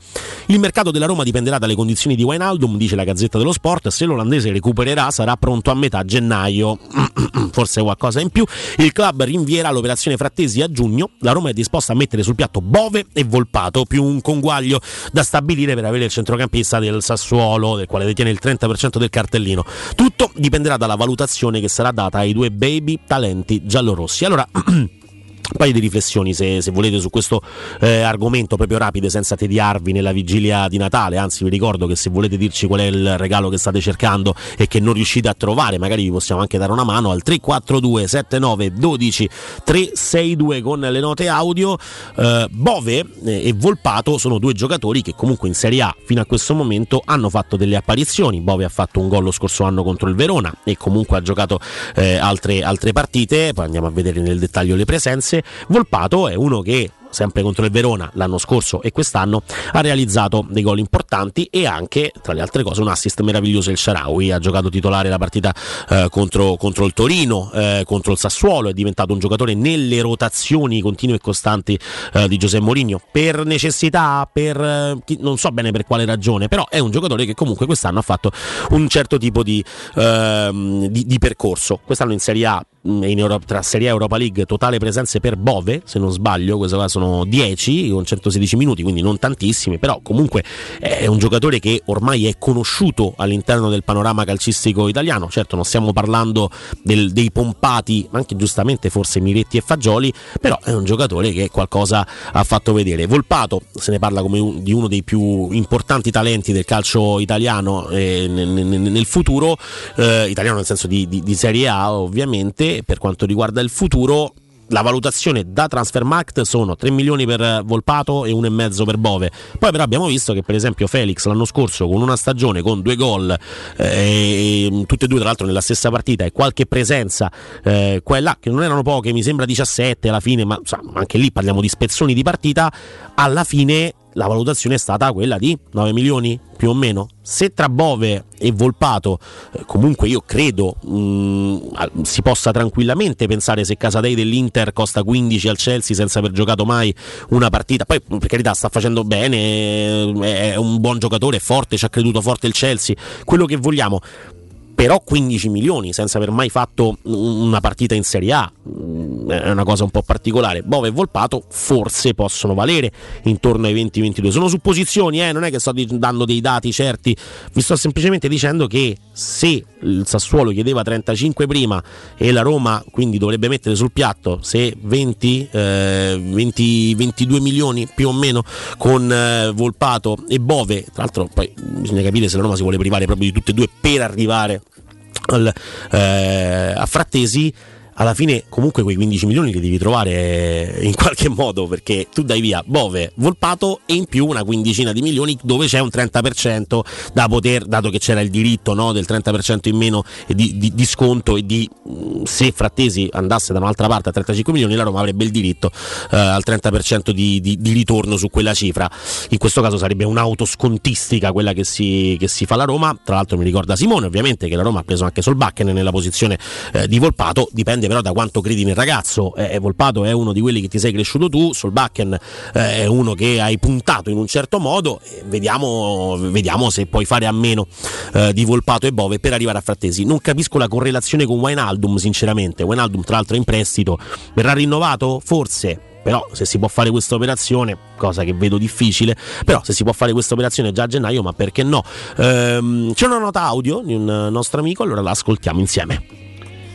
Il mercato della Roma dipenderà dalle condizioni di Wijnaldum, dice la Gazzetta dello Sport, se l'olandese recupererà sarà pronto a metà gennaio, forse qualcosa in più. Il club rinvierà l'operazione Frattesi a giugno, la Roma è disposta a mettere sul piatto Bove e Volpato, più un conguaglio da stabilire per avere il centrocampista del Sassuolo, del quale detiene il 30% del cartellino. Tutto dipenderà dalla valutazione che sarà data ai due baby talenti giallorossi. Allora... Un paio di riflessioni se, se volete su questo eh, argomento proprio rapide senza tediarvi nella vigilia di Natale, anzi vi ricordo che se volete dirci qual è il regalo che state cercando e che non riuscite a trovare, magari vi possiamo anche dare una mano al 342 79 12 362 con le note audio. Eh, Bove eh, e Volpato sono due giocatori che comunque in Serie A fino a questo momento hanno fatto delle apparizioni. Bove ha fatto un gol lo scorso anno contro il Verona e comunque ha giocato eh, altre, altre partite, poi andiamo a vedere nel dettaglio le presenze. Volpato è uno che sempre contro il Verona l'anno scorso e quest'anno ha realizzato dei gol importanti e anche tra le altre cose un assist meraviglioso il Sharawi. Ha giocato titolare la partita eh, contro, contro il Torino eh, contro il Sassuolo. È diventato un giocatore nelle rotazioni continue e costanti eh, di Giuseppe Mourinho. Per necessità per eh, chi- non so bene per quale ragione però è un giocatore che comunque quest'anno ha fatto un certo tipo di, ehm, di- di percorso. Quest'anno in Serie A mh, in Euro- tra Serie A e Europa League totale presenze per Bove, se non sbaglio, questo qua sono 10 con 116 minuti, quindi non tantissimi, però comunque è un giocatore che ormai è conosciuto all'interno del panorama calcistico italiano. Certo, non stiamo parlando del- dei pompati, ma anche giustamente forse Miretti e Fagioli, però è un giocatore che qualcosa ha fatto vedere. Volpato se ne parla come un- di uno dei più importanti talenti del calcio italiano eh, nel, nel- nel futuro, eh, italiano nel senso di, di- di Serie A ovviamente, per quanto riguarda il futuro. La valutazione da Transfermarkt sono 3 milioni per Volpato e 1,5 per Bove. Poi però abbiamo visto che per esempio Felix l'anno scorso con una stagione con due gol, eh, tutte e due tra l'altro nella stessa partita e qualche presenza eh, qua e là, che non erano poche, mi sembra 17 alla fine, ma insomma, anche lì parliamo di spezzoni di partita, alla fine la valutazione è stata quella di 9 milioni più o meno. Se tra Bove e Volpato, eh, comunque io credo mh, al- si possa tranquillamente pensare se Casadei dell'Inter costa 15 al Chelsea senza aver giocato mai una partita, poi per carità sta facendo bene, eh, è un buon giocatore, è forte, ci ha creduto forte il Chelsea, quello che vogliamo. Però 15 milioni senza aver mai fatto una partita in Serie A mm, è una cosa un po' particolare. Bove e Volpato forse possono valere intorno ai 20-22. Sono supposizioni, eh, non è che sto dando dei dati certi, vi sto semplicemente dicendo che se il Sassuolo chiedeva 35 prima e la Roma quindi dovrebbe mettere sul piatto se 20, eh, 20 22 milioni più o meno con eh, Volpato e Bove, tra l'altro poi bisogna capire se la Roma si vuole privare proprio di tutte e due per arrivare al, eh, a Frattesi alla fine comunque quei 15 milioni li devi trovare in qualche modo perché tu dai via Bove, Volpato e in più una quindicina di milioni dove c'è un 30% da poter, dato che c'era il diritto no, del 30% in meno di, di- di sconto e di mh, se Frattesi andasse da un'altra parte a 35 milioni la Roma avrebbe il diritto eh, al 30% di, di- di ritorno su quella cifra. In questo caso sarebbe un'autoscontistica quella che si, che si fa la Roma. Tra l'altro mi ricorda Simone ovviamente che la Roma ha preso anche Solbakken nella posizione eh, di Volpato. Dipende però da quanto credi nel ragazzo eh, Volpato è uno di quelli che ti sei cresciuto tu Solbakken eh, è uno che hai puntato in un certo modo e vediamo, vediamo se puoi fare a meno eh, di Volpato e Bove per arrivare a Frattesi non capisco la correlazione con Wijnaldum sinceramente Wijnaldum tra l'altro è in prestito verrà rinnovato? forse però se si può fare questa operazione, cosa che vedo difficile, però se si può fare questa operazione già a gennaio, ma perché no? Ehm, c'è una nota audio di un nostro amico, allora la ascoltiamo insieme.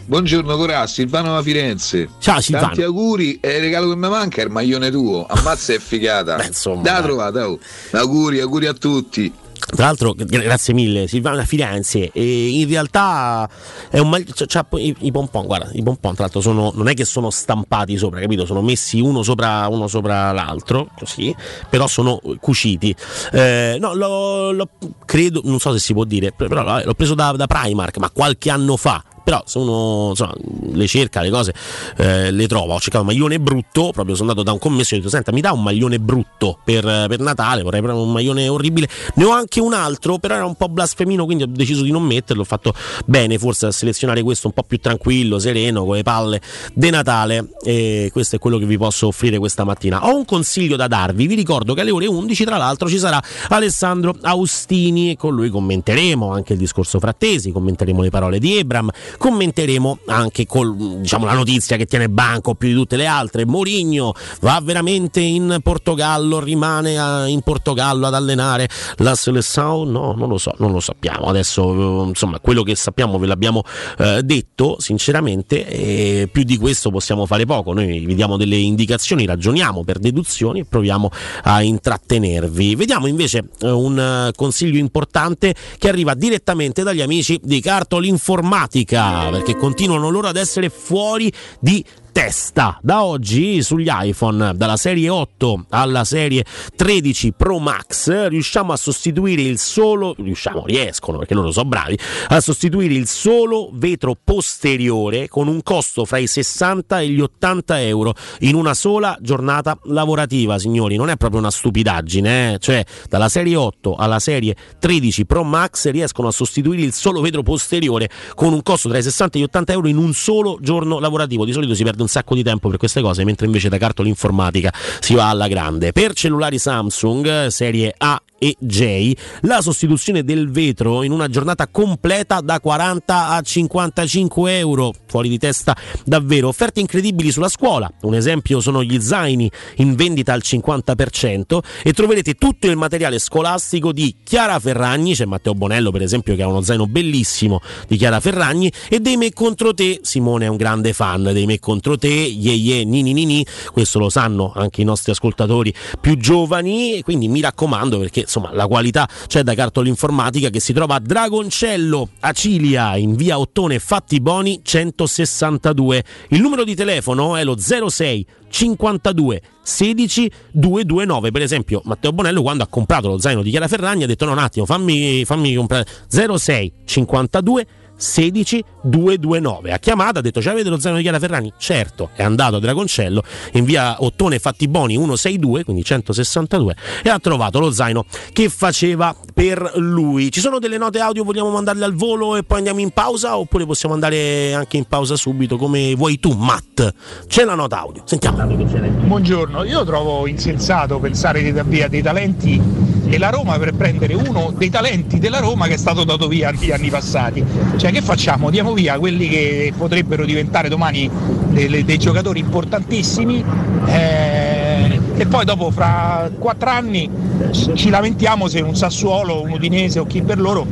Buongiorno Corà, Silvano da Firenze. Ciao Silvano. Tanti auguri e il regalo che mi manca è il maglione tuo. Ammazza è figata. insomma, da trovata, oh. Auguri, auguri a tutti. Tra l'altro, gra- grazie mille, Silvano da Firenze. E in realtà è un mag- c'ha- c'ha i, i pompon, guarda, i pompon tra l'altro sono, non è che sono stampati sopra, capito? Sono messi uno sopra, uno sopra l'altro, così, però sono cuciti. Eh, no, l'ho, l'ho- credo, non so se si può dire, però l'ho preso da, da Primark, ma qualche anno fa. Però se uno insomma, le cerca, le cose, eh, le trova. Ho cercato un maglione brutto, proprio sono andato da un commesso e ho detto, senta, mi dà un maglione brutto per, per Natale, vorrei prendere un maglione orribile. Ne ho anche un altro, però era un po' blasfemino, quindi ho deciso di non metterlo. Ho fatto bene forse a selezionare questo un po' più tranquillo, sereno, con le palle di Natale. E questo è quello che vi posso offrire questa mattina. Ho un consiglio da darvi, vi ricordo che alle ore 11 tra l'altro ci sarà Alessandro Austini e con lui commenteremo anche il discorso frattesi, commenteremo le parole di Ebram, commenteremo anche col, diciamo, la notizia che tiene banco più di tutte le altre. Mourinho va veramente in Portogallo, rimane a- in Portogallo ad allenare la selezione? No, non lo so, non lo sappiamo. Adesso, eh, insomma, quello che sappiamo ve l'abbiamo eh, detto, sinceramente, e più di questo possiamo fare poco. Noi vi diamo delle indicazioni, ragioniamo per deduzioni e proviamo a intrattenervi. Vediamo invece eh, un eh, consiglio importante che arriva direttamente dagli amici di Cartol Informatica, perché continuano loro ad essere fuori di testa. Da oggi sugli iPhone, dalla serie 8 alla serie 13 Pro Max, riusciamo a sostituire il solo, riusciamo, riescono perché loro sono bravi, a sostituire il solo vetro posteriore con un costo fra i 60 e gli 80 euro in una sola giornata lavorativa, signori. Non è proprio una stupidaggine, eh? cioè dalla serie 8 alla serie 13 Pro Max riescono a sostituire il solo vetro posteriore con un costo tra i 60 e gli 80 euro in un solo giorno lavorativo. Di solito si perde un sacco di tempo per queste cose, mentre invece da cartola informatica si va alla grande. Per cellulari Samsung serie A e J, la sostituzione del vetro in una giornata completa da 40 a 55 euro. Fuori di testa davvero. Offerte incredibili sulla scuola. Un esempio sono gli zaini in vendita al 50% e troverete tutto il materiale scolastico di Chiara Ferragni, c'è Matteo Bonello per esempio che ha uno zaino bellissimo di Chiara Ferragni e dei me contro te, Simone è un grande fan dei me contro te, ye ye nini nini, questo lo sanno anche i nostri ascoltatori più giovani, quindi mi raccomando perché insomma la qualità c'è da Cartola Informatica che si trova a Dragoncello, Acilia, in via Ottone Fattiboni 162. Il numero di telefono è lo 06 52 16 229 per esempio Matteo Bonello quando ha comprato lo zaino di Chiara Ferragni ha detto no un attimo fammi, fammi comprare. 06 52 16 229 ha chiamato ha detto ce l'avete lo zaino di Chiara Ferragni certo è andato a Dragoncello in via Ottone Fattiboni 162 quindi 162 e ha trovato lo zaino che faceva per lui. Ci sono delle note audio? Vogliamo mandarle al volo e poi andiamo in pausa? Oppure possiamo andare anche in pausa subito come vuoi tu Matt? C'è la nota audio sentiamo Buongiorno, io trovo insensato pensare di via dei talenti e la Roma per prendere uno dei talenti della Roma che è stato dato via negli anni passati. Cioè che facciamo? Diamo via quelli che potrebbero diventare domani dei, dei giocatori importantissimi eh, e poi dopo fra quattro anni ci ci lamentiamo se un Sassuolo, un Udinese o chi per loro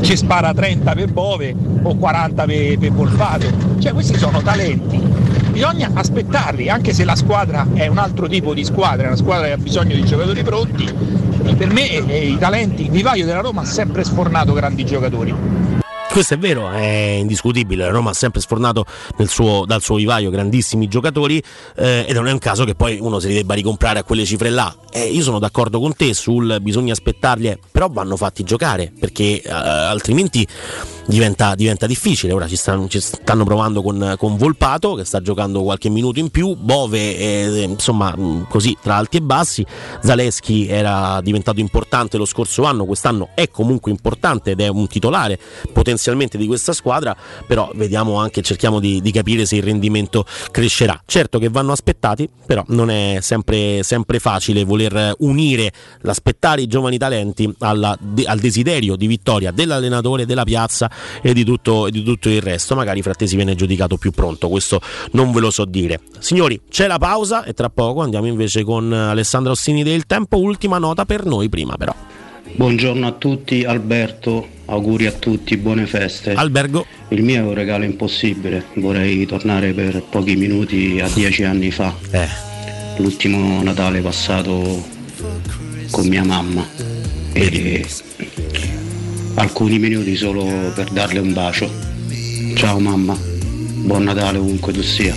ci spara 30 per Bove o 40 per, per Volpato. Cioè questi sono talenti. Bisogna aspettarli, anche se la squadra è un altro tipo di squadra, una squadra che ha bisogno di giocatori pronti. Per me eh, i talenti, il vivaio della Roma ha sempre sfornato grandi giocatori. Questo è vero, è indiscutibile. La Roma ha sempre sfornato suo- dal suo vivaio grandissimi giocatori eh, e non è un caso che poi uno se li debba ricomprare a quelle cifre là. Eh, io sono d'accordo con te sul bisogna aspettarli, però vanno fatti giocare perché eh, altrimenti diventa, diventa difficile. Ora ci stanno, ci stanno provando con, con Volpato che sta giocando qualche minuto in più, Bove eh, insomma così tra alti e bassi. Zaleschi era diventato importante lo scorso anno, quest'anno è comunque importante ed è un titolare potenzialmente di questa squadra, però vediamo anche, cerchiamo di, di capire se il rendimento crescerà. Certo che vanno aspettati, però non è sempre, sempre facile voler unire l'aspettare i giovani talenti alla- al desiderio di vittoria dell'allenatore, della piazza e di, tutto, e di tutto il resto. Magari Frattesi viene giudicato più pronto, questo non ve lo so dire. Signori, c'è la pausa e tra poco andiamo invece con Alessandro Ossini del Tempo. Ultima nota per noi prima però. Buongiorno a tutti, Alberto, auguri a tutti, buone feste. Albergo. Il mio è un regalo impossibile, vorrei tornare per pochi minuti a dieci anni fa. Eh. L'ultimo Natale passato con mia mamma. E alcuni minuti solo per darle un bacio. Ciao mamma, buon Natale ovunque tu sia.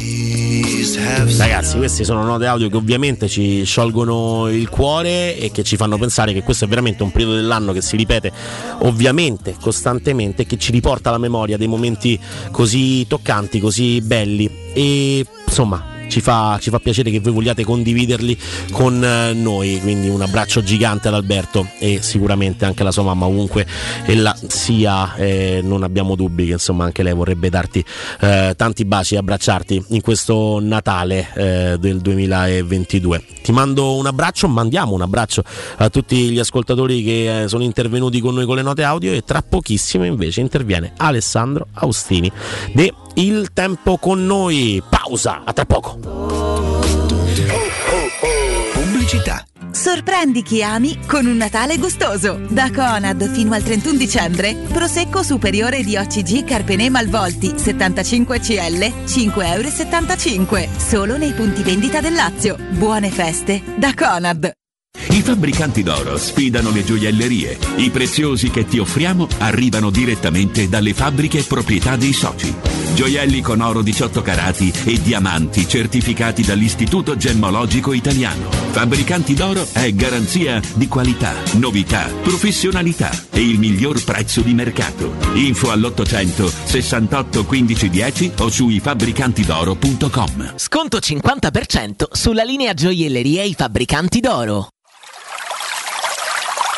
Ragazzi, queste sono note audio che ovviamente ci sciolgono il cuore e che ci fanno pensare che questo è veramente un periodo dell'anno che si ripete ovviamente costantemente che ci riporta alla memoria dei momenti così toccanti, così belli e insomma ci fa, ci fa piacere che voi vogliate condividerli con eh, noi, quindi un abbraccio gigante ad Alberto e sicuramente anche alla sua mamma ovunque ella sia, eh, non abbiamo dubbi che insomma anche lei vorrebbe darti eh, tanti baci e abbracciarti in questo Natale eh, del 2022. Ti mando un abbraccio, mandiamo un abbraccio a tutti gli ascoltatori che eh, sono intervenuti con noi con le note audio e tra pochissimo invece interviene Alessandro Austini de Il Tempo con noi. Pausa, a tra poco. Pubblicità. Sorprendi chi ami con un Natale gustoso. Da Conad fino al 31 dicembre, Prosecco superiore di OCG Carpenè Malvolti 75 CL 5,75 euro. Solo nei punti vendita del Lazio. Buone feste da Conad. I fabbricanti d'oro sfidano le gioiellerie. I preziosi che ti offriamo arrivano direttamente dalle fabbriche proprietà dei soci. Gioielli con oro 18 carati e diamanti certificati dall'Istituto Gemmologico Italiano. Fabbricanti d'oro è garanzia di qualità, novità, professionalità e il miglior prezzo di mercato. Info all'800 68 15 10 o su ifabbricantidoro.com. Sconto 50% sulla linea gioielleria I Fabbricanti d'Oro.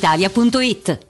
brispalitalia.it.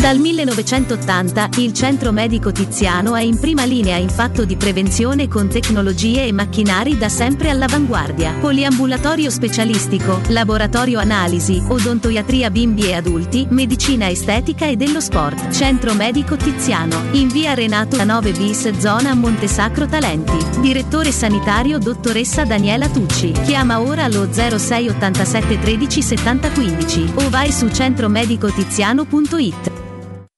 Dal 1980 il Centro Medico Tiziano è in prima linea in fatto di prevenzione con tecnologie e macchinari da sempre all'avanguardia. Poliambulatorio specialistico, laboratorio analisi, odontoiatria bimbi e adulti, medicina estetica e dello sport. Centro Medico Tiziano, in via Renato 9 bis, zona Montesacro Talenti. Direttore sanitario dottoressa Daniela Tucci. Chiama ora allo 06 87 13 70 15 o vai su centromedicotiziano.it.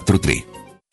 4-3.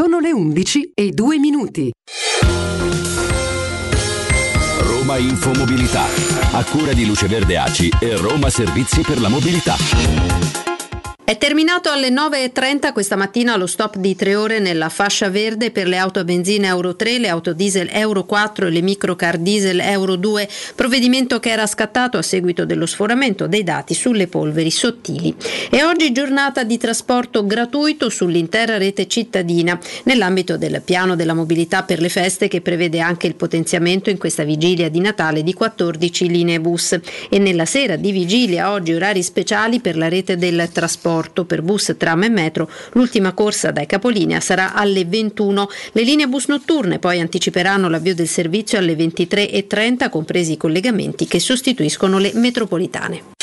Sono le 11 e 2 minuti. Roma Infomobilità. A cura di Luce Verde ACI e Roma Servizi per la Mobilità. È terminato alle 9.30 questa mattina lo stop di tre ore nella fascia verde per le auto a benzina Euro 3, le auto diesel Euro 4 e le microcar diesel Euro 2, provvedimento che era scattato a seguito dello sforamento dei dati sulle polveri sottili. E oggi giornata di trasporto gratuito sull'intera rete cittadina. Nell'ambito del piano della mobilità per le feste che prevede anche il potenziamento in questa vigilia di Natale di 14 linee bus. E nella sera di vigilia oggi orari speciali per la rete del trasporto per bus, tram e metro. L'ultima corsa dai capolinea sarà alle 21. Le linee bus notturne poi anticiperanno l'avvio del servizio alle 23.30, compresi i collegamenti che sostituiscono le metropolitane.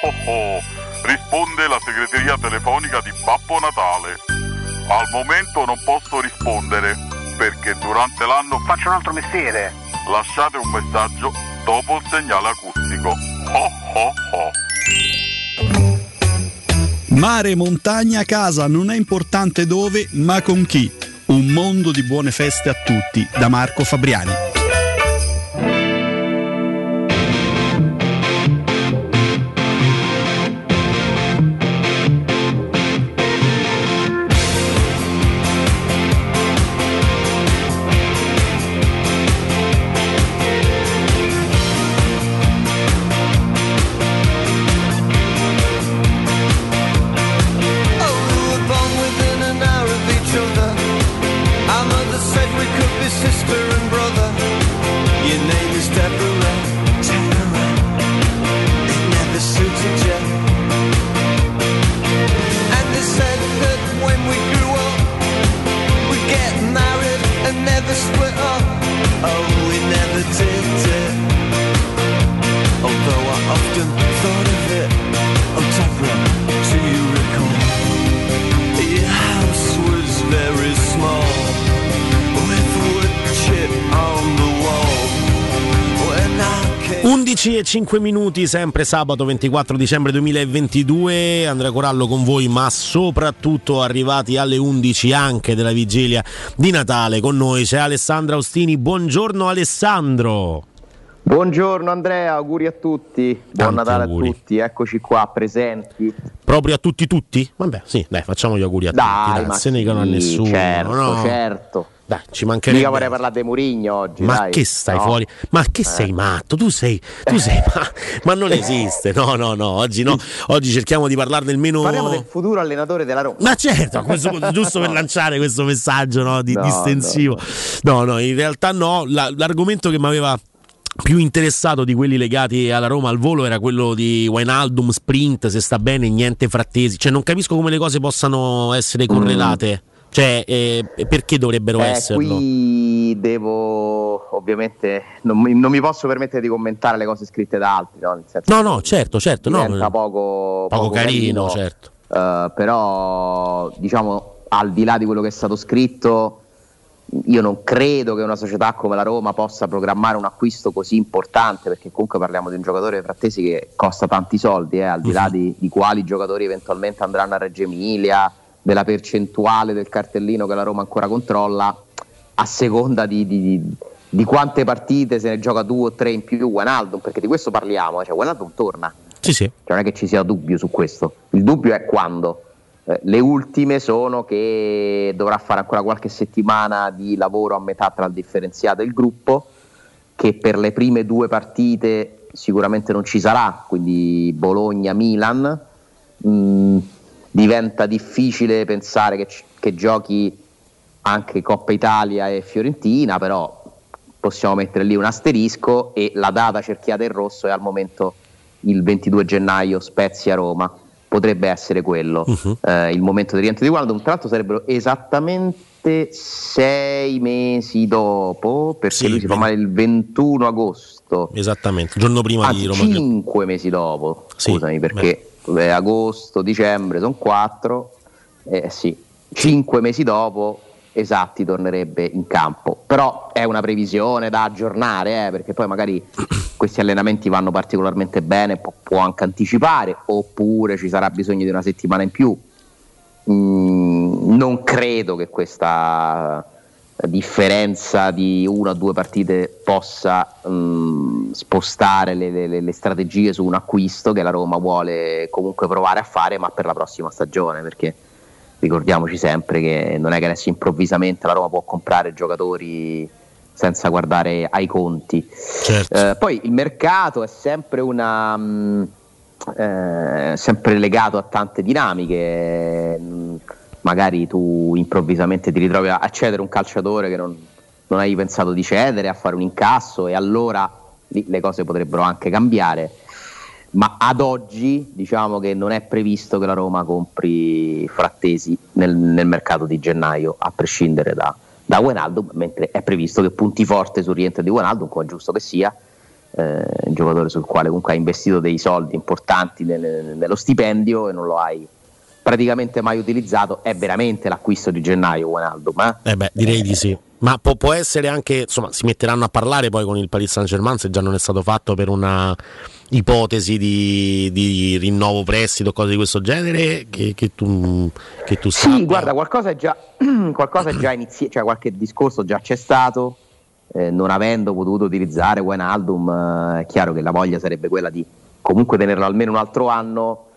Oh oh, risponde la segreteria telefonica di Babbo Natale. Al momento non posso rispondere perché durante l'anno faccio un altro mestiere. Lasciate un messaggio dopo il segnale acustico. Oh oh oh. Mare, montagna, casa, non è importante dove, ma con chi. Un mondo di buone feste a tutti, da Marco Fabriani. 5 minuti, sempre sabato 24 dicembre 2022. Andrea Corallo con voi, ma soprattutto arrivati alle 11 anche della vigilia di Natale. Con noi c'è Alessandro Austini. Buongiorno Alessandro. Buongiorno Andrea, auguri a tutti. Buon Tanti Natale auguri. a tutti, eccoci qua presenti. Proprio a tutti tutti? Vabbè, sì, dai, facciamo gli auguri a Dai, tutti. Dai, se ne dicono a nessuno. certo, no? certo. Dai, ci mancherebbe. Mica vorrei parlare di Murigno oggi. Ma dai. che stai No. fuori? Ma che Eh. sei matto? Tu sei, tu sei ma, ma non esiste. No, no, no, oggi no. Oggi cerchiamo di parlarne il meno. Parliamo del futuro allenatore della Roma. Ma certo, questo giusto per lanciare questo messaggio no, di distensivo. No, no, in realtà no. La- l'argomento che mi aveva più interessato di quelli legati alla Roma al volo era quello di Wijnaldum sprint, se sta bene, niente frattesi. Cioè, non capisco come le cose possano essere correlate. Cioè, eh, perché dovrebbero. Eh, esserlo? qui devo ovviamente non mi, non mi posso permettere di commentare le cose scritte da altri, no? No, no, certo, certo. No, diventa poco, poco carino, certo. Eh, però diciamo al di là di quello che è stato scritto io non credo che una società come la Roma possa programmare un acquisto così importante perché comunque parliamo di un giocatore frattesi che costa tanti soldi eh, al di Mhm. là di, di quali giocatori eventualmente andranno a Reggio Emilia della percentuale del cartellino che la Roma ancora controlla a seconda di, di- di quante partite se ne gioca due o tre in più Wijnaldum perché di questo parliamo eh, cioè Wijnaldum torna Sì, sì. cioè, non è che ci sia dubbio su questo. Il dubbio è quando. Eh, le ultime sono che dovrà fare ancora qualche settimana di lavoro a metà tra il differenziato e il gruppo, che per le prime due partite sicuramente non ci sarà, quindi Bologna-Milan. Mm, diventa difficile pensare che, che giochi anche Coppa Italia e Fiorentina, però possiamo mettere lì un asterisco e la data cerchiata in rosso è al momento il 22 gennaio Spezia-Roma. Potrebbe essere quello Mhm. eh, il momento di rientro di Wijnaldum. Tra l'altro sarebbero esattamente sei mesi dopo, perché Sì, lui si fa male il 21 agosto. Esattamente, il giorno prima di Anzi, Roma. 5 mesi dopo, Sì, scusami, perché eh, agosto, dicembre sono 4, eh, sì, 5 mesi dopo esatti tornerebbe in campo. Però è una previsione da aggiornare, eh, perché poi magari questi allenamenti vanno particolarmente bene, può, può anche anticipare, oppure ci sarà bisogno di una settimana in più. Mm, non credo che questa differenza di una o due partite possa mm, spostare le, le- le strategie su un acquisto che la Roma vuole comunque provare a fare, ma per la prossima stagione, perché ricordiamoci sempre che non è che adesso improvvisamente la Roma può comprare giocatori senza guardare ai conti. Eh, poi il mercato è sempre una mm, eh, sempre legato a tante dinamiche. mm, Magari tu improvvisamente ti ritrovi a cedere un calciatore che non, non hai pensato di cedere, a fare un incasso e allora lì le cose potrebbero anche cambiare. Ma ad oggi diciamo che non è previsto che la Roma compri frattesi nel, nel mercato di gennaio, a prescindere da, da Wijnaldum, mentre è previsto che punti forte sul rientro di Wijnaldum, come è giusto che sia, eh, un giocatore sul quale comunque hai investito dei soldi importanti nel- nello stipendio e non lo hai praticamente mai utilizzato, è veramente l'acquisto di gennaio Wijnaldum. Eh? Eh beh, direi di sì. Ma può, può essere anche, insomma, si metteranno a parlare poi con il Paris Saint Germain se già non è stato fatto per una ipotesi di, di rinnovo prestito o cose di questo genere che, che tu, che tu Sì, sappia. guarda, qualcosa è già, qualcosa è già iniziato, cioè qualche discorso già c'è stato, eh, non avendo potuto utilizzare Wijnaldum, eh, è chiaro che la voglia sarebbe quella di comunque tenerlo almeno un altro anno,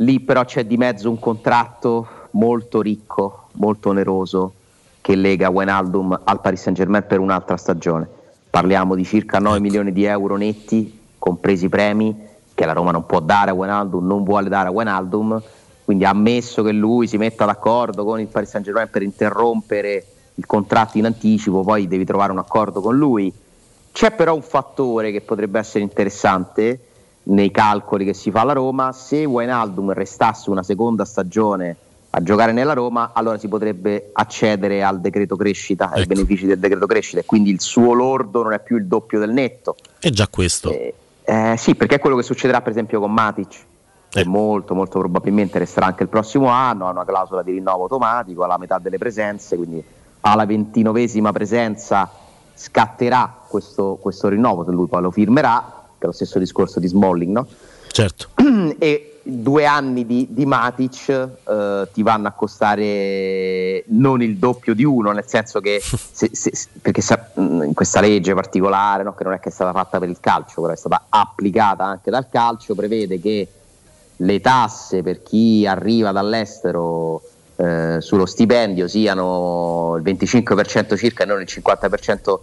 lì però c'è di mezzo un contratto molto ricco, molto oneroso, che lega Wijnaldum al Paris Saint Germain per un'altra stagione. Parliamo di circa 9 milioni di euro netti, compresi i premi, che la Roma non può dare a Wijnaldum, non vuole dare a Wijnaldum, quindi ammesso che lui si metta d'accordo con il Paris Saint Germain per interrompere il contratto in anticipo, poi devi trovare un accordo con lui. C'è però un fattore che potrebbe essere interessante nei calcoli che si fa alla Roma, se Wijnaldum restasse una seconda stagione a giocare nella Roma, allora si potrebbe accedere al decreto crescita, ai benefici del decreto crescita e quindi il suo lordo non è più il doppio del netto. È già questo. Eh, sì, perché è quello che succederà per esempio con Matic, che molto molto probabilmente resterà anche il prossimo anno, ha una clausola di rinnovo automatico alla metà delle presenze, quindi alla ventinovesima presenza scatterà questo, questo rinnovo, se lui poi lo firmerà è lo stesso discorso di Smalling, no? Certo. e due anni di, di Matic eh, ti vanno a costare non il doppio di uno, nel senso che se, se, perché sa, in questa legge particolare, no, che non è che è stata fatta per il calcio, però è stata applicata anche dal calcio, prevede che le tasse per chi arriva dall'estero eh, sullo stipendio siano il 25% circa e non il 50%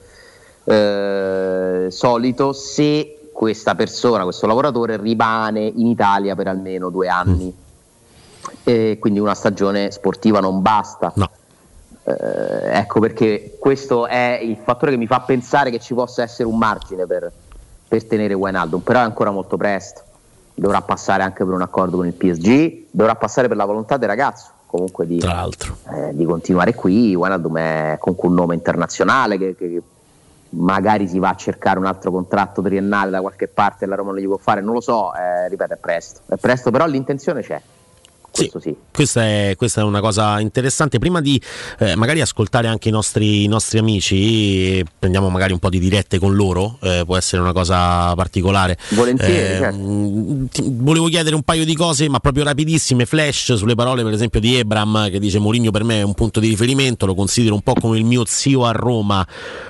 eh, solito se questa persona, questo lavoratore rimane in Italia per almeno due anni. E quindi una stagione sportiva non basta. No. Eh, ecco perché questo è il fattore che mi fa pensare che ci possa essere un margine per, per tenere Wijnaldum, però è ancora molto presto. Dovrà passare anche per un accordo con il PSG, dovrà passare per la volontà del ragazzo comunque di, eh, di continuare qui. Wijnaldum è comunque un nome internazionale che, che magari si va a cercare un altro contratto triennale da qualche parte e la Roma non gli può fare, non lo so, eh, ripeto, è presto, è presto, però l'intenzione c'è. Questo sì, Questa, è, questa, è, una cosa interessante. Prima di eh, magari ascoltare anche i nostri, i nostri, amici, prendiamo magari un po' di dirette con loro, eh, può essere una cosa particolare. Volentieri. Eh, certo. ti, volevo chiedere un paio di cose, ma proprio rapidissime, flash sulle parole per esempio di Ebram che dice Mourinho per me è un punto di riferimento, lo considero un po' come il mio zio a Roma,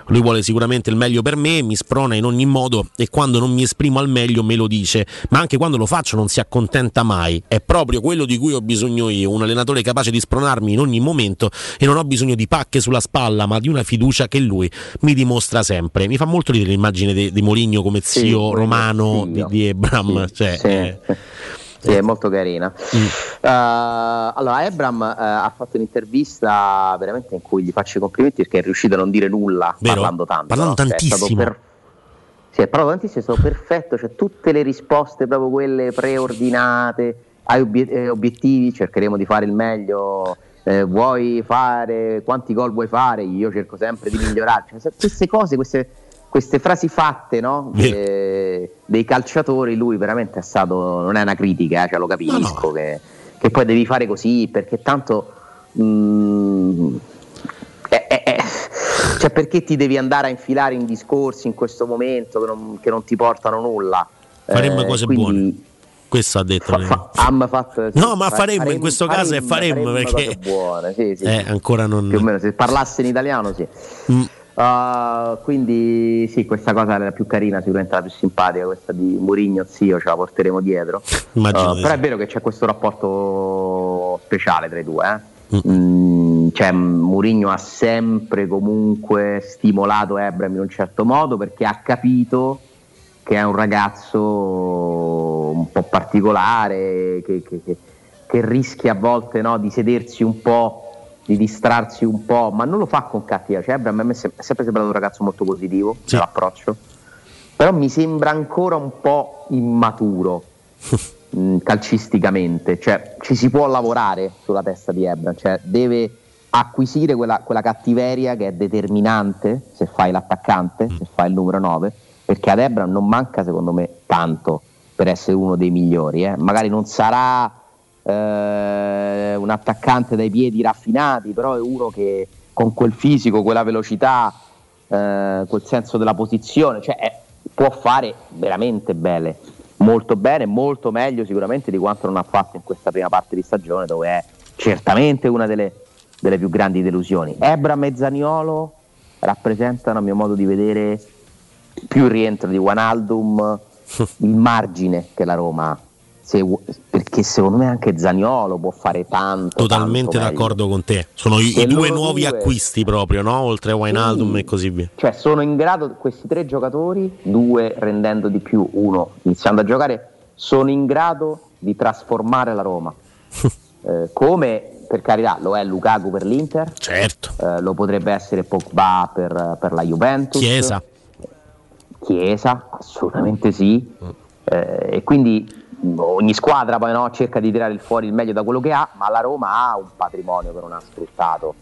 lui vuole sicuramente il meglio per me, mi sprona in ogni modo e quando non mi esprimo al meglio me lo dice, ma anche quando lo faccio non si accontenta mai, è proprio quello di cui ho bisogno io, un allenatore capace di spronarmi in ogni momento e non ho bisogno di pacche sulla spalla, ma di una fiducia che lui mi dimostra sempre. Mi fa molto ridere l'immagine di, di Moligno come zio Sì, romano di, di Ebram. cioè, Sì. eh, Sì, è molto carina. Uh, allora, Ebram uh, ha fatto un'intervista veramente in cui gli faccio i complimenti perché è riuscito a non dire nulla Vero? parlando tanto. Parlando no? Cioè, tantissimo. per- Sì, è parlato tantissimo, è stato perfetto, cioè tutte le risposte, proprio quelle preordinate ai obiet- eh, obiettivi, cercheremo di fare il meglio. eh, vuoi fare quanti gol vuoi fare? Io cerco sempre di migliorare. Cioè, queste cose, queste, queste frasi fatte no? De- dei calciatori, lui veramente è stato. Non è una critica, eh, cioè, lo capisco. Che, che poi devi fare così perché tanto. mm, è- è- è- cioè perché ti devi andare a infilare in discorsi in questo momento che non, che non ti portano nulla? faremmo Eh, cose quindi- buone. Questo ha detto. lei. Ham fatto, sì, No, ma fa- faremmo, in questo caso è faremmo, perché- cose buone, sì, sì, Eh, sì. ancora non. più o meno se parlasse in italiano sì Mm. Uh, quindi sì questa cosa è la più carina sicuramente la più simpatica questa di Murigno zio ce la porteremo dietro Immagino Uh, però è vero che c'è questo rapporto speciale tra i due eh? Mm, cioè Murigno ha sempre comunque stimolato Ebram in un certo modo perché ha capito che è un ragazzo un po' particolare, che, che- che- che rischia a volte no, di sedersi un po', di distrarsi un po', ma non lo fa con cattiva. Cioè, Abraham a me è sem- è sempre sembrato un ragazzo molto positivo nell'approccio, però mi sembra ancora un po' immaturo mh, calcisticamente, cioè ci si può lavorare sulla testa di Ebram, cioè deve acquisire quella, quella cattiveria che è determinante se fai l'attaccante, se fai il numero 9, perché ad Ebram non manca secondo me tanto per essere uno dei migliori, eh. magari non sarà eh, un attaccante dai piedi raffinati, però è uno che con quel fisico, quella velocità, eh, quel senso della posizione, cioè è- può fare veramente bene, molto bene, molto meglio sicuramente di quanto non ha fatto in questa prima parte di stagione, dove è certamente una delle, delle più grandi delusioni. Ebram e Zaniolo rappresentano, a mio modo di vedere, più il rientro di Wijnaldum, il margine che la Roma ha. Se perché secondo me anche Zaniolo può fare tanto. Totalmente tanto d'accordo con te. Sono i, i due nuovi due- acquisti proprio, no? Oltre a Wijnaldum Sì. e così via. Cioè sono in grado, questi tre giocatori, due rendendo di più, uno iniziando a giocare, sono in grado di trasformare la Roma. Eh, come per carità lo è Lukaku per l'Inter, certo. lo potrebbe essere Pogba per, per la Juventus, Chiesa. Chiesa, assolutamente sì. Eh, e quindi mh, ogni squadra poi no, cerca di tirare il fuori il meglio da quello che ha, ma la Roma ha un patrimonio che non ha sfruttato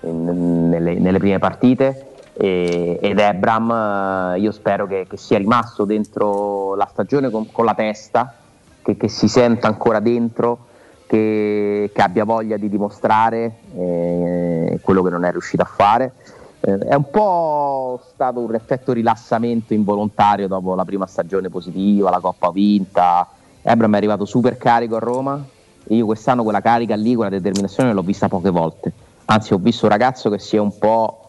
in- nelle, nelle prime partite. E- ed Ebram, eh, io spero che, che sia rimasto dentro la stagione con, con la testa, che, che si senta ancora dentro, che, che abbia voglia di dimostrare eh, quello che non è riuscito a fare Eh, è un po' stato un effetto rilassamento involontario dopo la prima stagione positiva, la Coppa vinta. Ebram è arrivato super carico a Roma. Io quest'anno quella carica lì, quella determinazione l'ho vista poche volte. Anzi, ho visto un ragazzo che si è un po'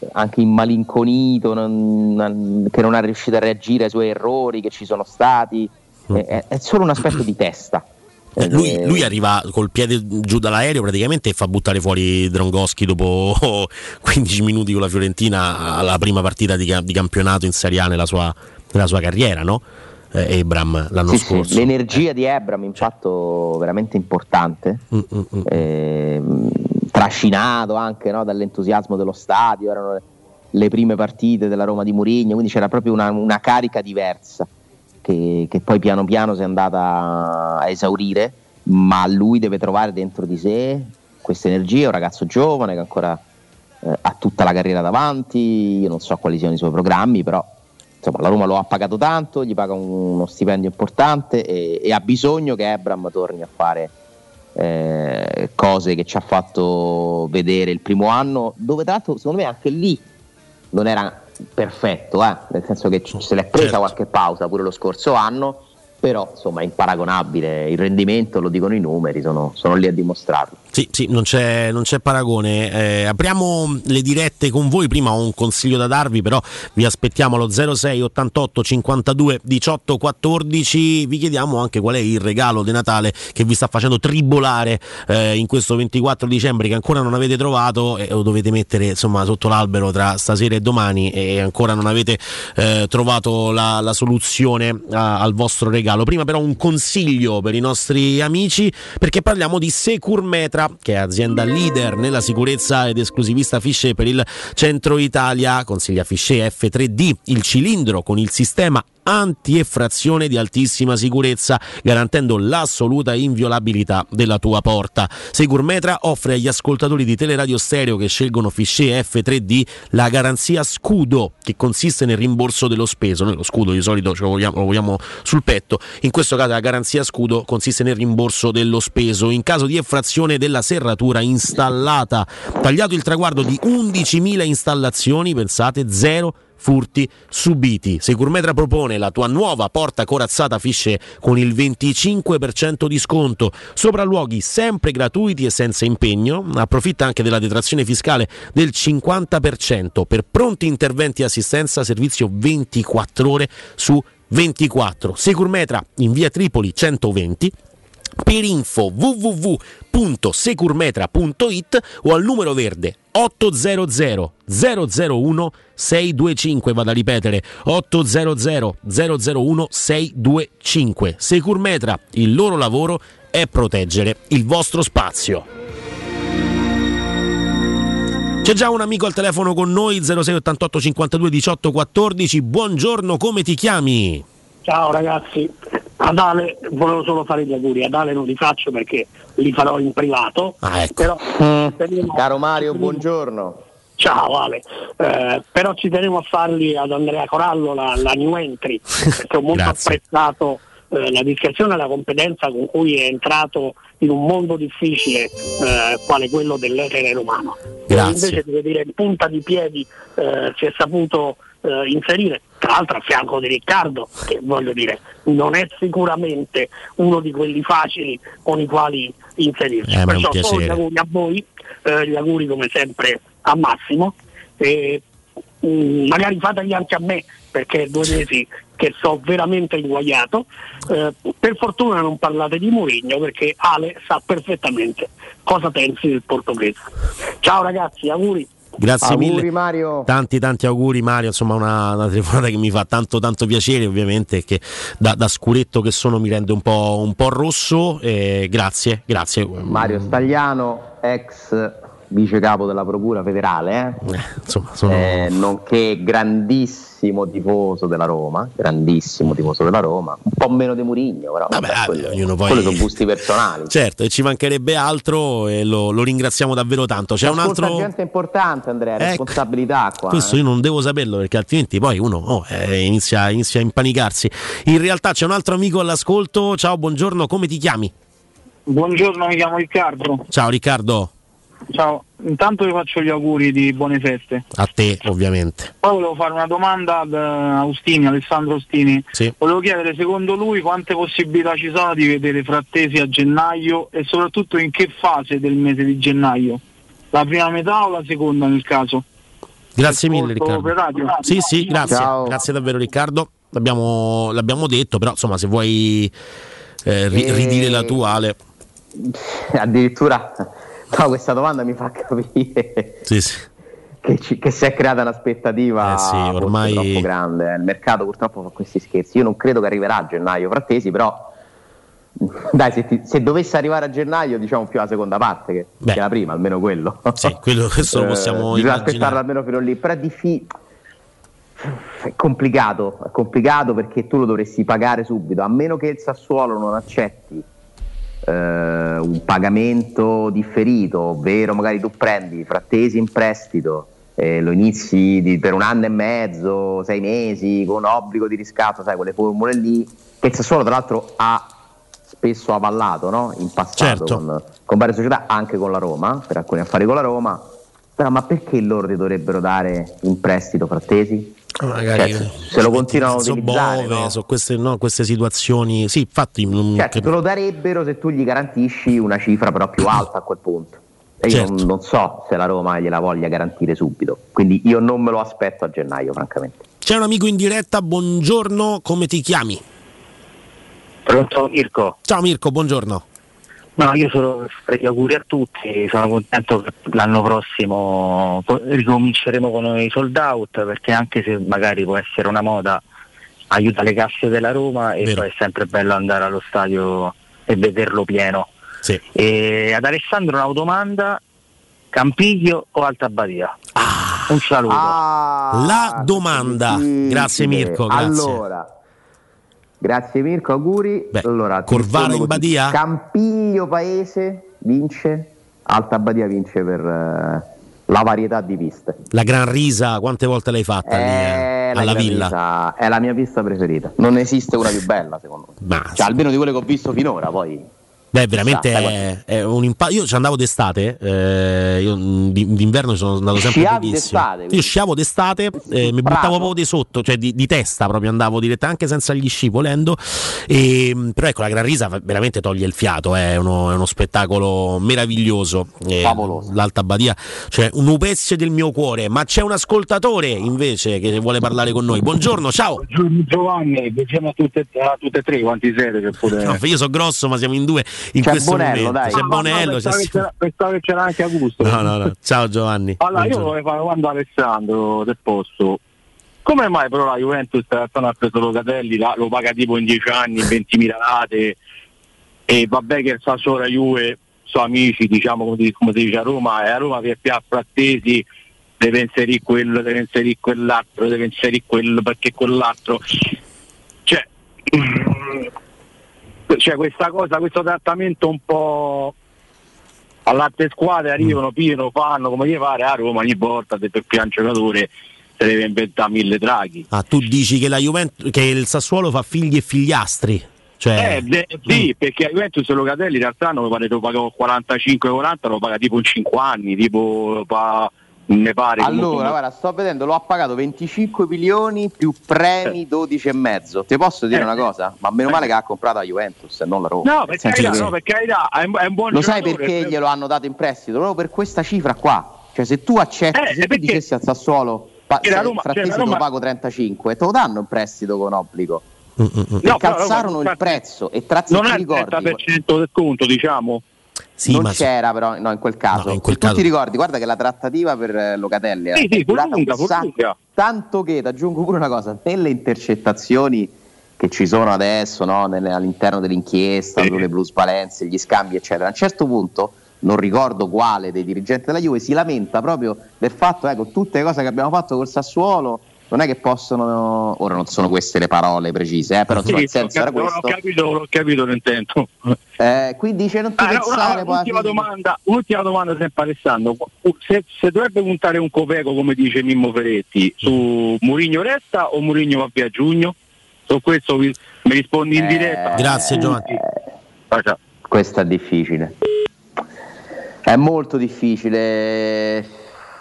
eh, anche immalinconito, non- che non è riuscito a reagire ai suoi errori che ci sono stati. È, è- è solo un aspetto di testa. Eh, lui, lui arriva col piede giù dall'aereo praticamente e fa buttare fuori Drongoschi dopo 15 minuti con la Fiorentina alla prima partita di, di campionato in Serie A nella sua, nella sua carriera, no? Eh, Abram l'anno Sì, sì, scorso. l'energia di Ebram, impatto veramente importante, Ehm, trascinato anche no, dall'entusiasmo dello stadio, erano le, le prime partite della Roma di Mourinho, quindi c'era proprio una, una carica diversa che, che poi piano piano si è andata a esaurire, ma lui deve trovare dentro di sé questa energia, è un ragazzo giovane che ancora eh, ha tutta la carriera davanti, io non so quali siano i suoi programmi, però insomma, la Roma lo ha pagato tanto, gli paga un- uno stipendio importante e, e ha bisogno che Ebram torni a fare eh, cose che ci ha fatto vedere il primo anno, dove tra l'altro secondo me anche lì non era perfetto, eh, nel senso che se l'è presa qualche pausa pure lo scorso anno, però insomma è imparagonabile, il rendimento, lo dicono i numeri, sono, sono lì a dimostrarlo. Sì, sì, non c'è, non c'è paragone. Eh, apriamo le dirette con voi. Prima ho un consiglio da darvi, però vi aspettiamo allo 06 88 52 18 14. Vi chiediamo anche qual è il regalo di Natale che vi sta facendo tribolare eh, in questo 24 dicembre che ancora non avete trovato e lo dovete mettere insomma sotto l'albero tra stasera e domani e ancora non avete eh, trovato la, la soluzione a- al vostro regalo. Prima però un consiglio per i nostri amici perché parliamo di Securmetra che è azienda leader nella sicurezza ed esclusivista Fisce per il centro Italia. Consiglia Fisce F3D, il cilindro con il sistema anti-effrazione di altissima sicurezza, garantendo l'assoluta inviolabilità della tua porta. Securmetra offre agli ascoltatori di Teleradio Stereo che scelgono Fisce F3D la garanzia scudo, che consiste nel rimborso dello speso. Noi lo scudo di solito lo vogliamo, lo vogliamo sul petto, in questo caso la garanzia scudo consiste nel rimborso dello speso. In caso di effrazione della serratura installata, tagliato il traguardo di 11.000 installazioni, pensate zero furti subiti. Securmetra propone la tua nuova porta corazzata Fisce con il 25% di sconto, sopralluoghi sempre gratuiti e senza impegno. Approfitta anche della detrazione fiscale del 50% per pronti interventi e assistenza, servizio 24 ore su 24. Securmetra in via Tripoli 120 per info www.securmetra.it o al numero verde 800 001 625 vado a ripetere 800 001 625 Securmetra il loro lavoro è proteggere il vostro spazio. C'è già un amico al telefono con noi 06 88 52 18 14 buongiorno come ti chiami? Ciao ragazzi, ad Ale volevo solo fare gli auguri, ad Ale non li faccio perché li farò in privato. Ah, ecco. Però, tenevo- Caro Mario, buongiorno. Ciao Ale, Eh, però ci tenevo a farli ad Andrea Corallo la, la new entry, perché ho molto apprezzato eh, la discrezione e la competenza con cui è entrato in un mondo difficile eh, quale quello dell'etere romano. Grazie. Invece devo dire in punta di piedi eh, si è saputo eh, inserire, tra l'altro a fianco di Riccardo, che voglio dire non è sicuramente uno di quelli facili con i quali inserirsi. Eh, Perciò solo gli auguri a voi, eh, gli auguri come sempre a Massimo e mm, magari fateli anche a me perché è due mesi che so veramente inguagliato. Eh, per fortuna non parlate di Mourinho perché Ale sa perfettamente cosa pensi del portoghese. Ciao ragazzi, auguri. Grazie Auguri, mille. Mario. Tanti tanti auguri Mario, insomma una, una telefonata che mi fa tanto tanto piacere ovviamente che da, da scuretto che sono mi rende un po', un po rosso. eh, grazie, grazie. Mario Stagliano, ex vice capo della Procura federale, eh? insomma, sono- Eh, nonché grandissimo tifoso della Roma, grandissimo tifoso della Roma, un po' meno di Murigno, però vabbè, quello- ognuno poi- quelli sono gusti personali. Certo, e ci mancherebbe altro e lo, lo ringraziamo davvero tanto. C'è un altro... gente importante Andrea, Ecco. responsabilità qua. Questo eh. io non devo saperlo perché altrimenti poi uno oh, eh, inizia, inizia a impanicarsi. In realtà c'è un altro amico all'ascolto. Ciao, buongiorno, come ti chiami? Buongiorno, mi chiamo Riccardo. Ciao Riccardo. Ciao, intanto vi faccio gli auguri di buone feste. A te, ovviamente. Poi volevo fare una domanda ad eh, Austini, Alessandro Austini. Sì. Volevo chiedere secondo lui quante possibilità ci sono di vedere Frattesi a gennaio e soprattutto in che fase del mese di gennaio? La prima metà o la seconda nel caso? Grazie mille Riccardo. Sì, sì, grazie. Ciao. Grazie davvero Riccardo. L'abbiamo, l'abbiamo detto, però insomma se vuoi eh, ri- E- ridire la tua Ale. Addirittura no, questa domanda mi fa capire Sì, sì. che, ci- che si è creata un'aspettativa Eh sì, ormai- troppo grande. Il mercato purtroppo fa questi scherzi. Io non credo che arriverà a gennaio Frattesi, però dai, se, ti- se dovesse arrivare a gennaio, diciamo più alla seconda parte che, che la prima, almeno quello. Sì, quello questo lo Eh, possiamo bisogna immaginare. aspettarlo almeno fino lì, però è difficile. È complicato, è complicato perché tu lo dovresti pagare subito, a meno che il Sassuolo non accetti eh, un pagamento differito, ovvero magari tu prendi frattesi in prestito, eh, lo inizi di- per un anno e mezzo, sei mesi, con obbligo di riscatto, sai, quelle formule lì, che il Sassuolo tra l'altro ha spesso avallato no? in passato Certo. con, con varie società, anche con la Roma, per alcuni affari con la Roma. Però ma perché loro ti dovrebbero dare in prestito frattesi? Magari Cioè, se lo continuano a so utilizzare, Bove, no? su queste, no, queste situazioni. Sì, infatti. non- Certo, che- te lo darebbero se tu gli garantisci una cifra però più alta a quel punto. E io Certo. non, non so se la Roma gliela voglia garantire subito. Quindi io non me lo aspetto a gennaio, francamente. C'è un amico in diretta, buongiorno, come ti chiami? Pronto Mirko? Ciao Mirko, buongiorno. No, io solo farei gli auguri a tutti, sono contento che l'anno prossimo co- ricominceremo con i sold out perché anche se magari può essere una moda aiuta le casse della Roma e poi è sempre bello andare allo stadio e vederlo pieno. Sì. E ad Alessandro una domanda, Campiglio o Alta Badia? Un saluto. La domanda. Grazie Mirko, grazie. Allora, grazie Mirko, auguri. allora, ti Corvara rispondo in. Badia? Campiglio Paese vince, Alta Badia vince per eh, la varietà di piste. La gran risa, quante volte l'hai fatta lì, eh, È la alla villa? pista- è la mia pista preferita. Non esiste una più bella, secondo me. Ma Cioè, almeno di quelle che ho visto finora, poi. Beh, veramente Chissà, è, è un impatto. Io ci andavo d'estate, eh, io di- d'inverno ci sono andato sempre Sciavi pochissimo. d'estate, quindi. Io sciavo d'estate, eh, mi buttavo proprio di sotto, cioè di, di testa proprio andavo direttamente, anche senza gli sci volendo. E, mh, però ecco, la Gran Risa veramente toglie il fiato, è uno, è uno spettacolo meraviglioso. Eh, L'Alta Badia, cioè un upezio del mio cuore. Ma c'è un ascoltatore invece che vuole parlare con noi. Buongiorno, ciao. Giovanni, diciamo a tutte, a tutte e tre quanti siete che pure... No, io sono grosso, ma siamo in due in C'è questo Bonello, momento. dai. C'è Ah, no, Bonello, pensavo, c'è che c'era, pensavo che c'era anche Augusto. No, no, no. Ciao Giovanni. Allora, io Buongiorno. vorrei fare una domanda a Alessandro del posto. Come mai però la Juventus non ha preso Locatelli, la- lo paga tipo in 10 anni, 20.000 rate e vabbè che il Sassuolo Juve sono amici, diciamo come, si- come si dice a Roma, e a Roma che più frattesi deve inserire quello, deve inserire quell'altro, deve inserire quello perché quell'altro. Cioè, cioè questa cosa, questo trattamento un po' all'altre squadre arrivano, pieno, fanno come gli pare, a Roma ogni volta se per un giocatore si deve inventare mille draghi. Ah, tu dici che la Juventus che il Sassuolo fa figli e figliastri. Cioè, Eh, de- sì, perché a Juventus Locatelli in realtà non mi pare che lo pagavo 45-40, lo paga tipo in 5 anni, tipo pa- ne pare Allora, comunque- guarda, sto vedendo, lo ha pagato 25 milioni più premi 12 e mezzo. Ti posso dire Eh. una cosa? Ma meno male che ha comprato la Juventus e non la Roma. No, per carità, che- no, per carità, è un, è un buon Lo sai perché eh. glielo hanno dato in prestito? Proprio per questa cifra qua. Cioè, se tu accetti, Eh, se tu perché- dicessi al Sassuolo, pa- se Roma- frattesi cioè, Roma- pago 35, te lo danno in prestito con obbligo. Mm, E No, però calzarono Roma- il prezzo e tra se Non è il ricordi 30% del conto, diciamo. Non ma- c'era però no, in quel caso. No, in quel tu caso- ti ricordi, guarda che la trattativa per eh, Locatelli Sì, è sì, durata lunga, sacco. tanto che ti aggiungo pure una cosa, nelle intercettazioni che ci sono adesso no, nelle- all'interno dell'inchiesta, sulle plusvalenze, gli scambi, eccetera, a un certo punto non ricordo quale dei dirigenti della Juve si lamenta proprio del fatto, ecco, tutte le cose che abbiamo fatto col Sassuolo non è che possono, ora non sono queste le parole precise, eh, però insomma, Sì, il senso era questo. ho capito, ho capito l'intento. Eh, qui dice non ti Ah, no, pensare no, alla ultima, domanda, ultima domanda sempre Alessandro. Se, se dovrebbe puntare un copeco, come dice Mimmo Ferretti, su Murigno resta o Murigno va via a giugno? Su questo vi- mi rispondi in diretta. Grazie Giovanni. Ciao. Questo è difficile. È molto difficile.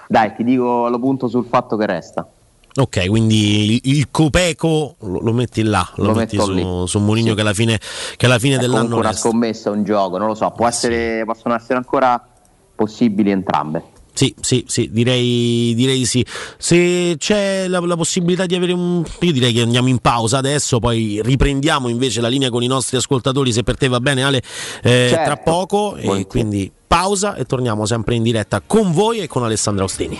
Dai, ti dico, lo punto sul fatto che resta. Ok, quindi il, il Copeco lo, lo metti là, lo, Lo metti su, su Mourinho che alla fine, che alla fine È dell'anno comunque una resta. scommessa, un gioco, non lo so, può essere, possono essere ancora possibili entrambe. Sì, sì, sì, direi, direi sì. Se c'è la, la possibilità di avere un... Io direi che andiamo in pausa adesso, poi riprendiamo invece la linea con i nostri ascoltatori, se per te va bene Ale, eh, Certo. tra poco. E quindi pausa e torniamo sempre in diretta con voi e con Alessandro Ostini.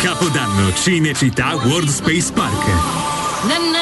Capodanno Cinecittà World Space Park.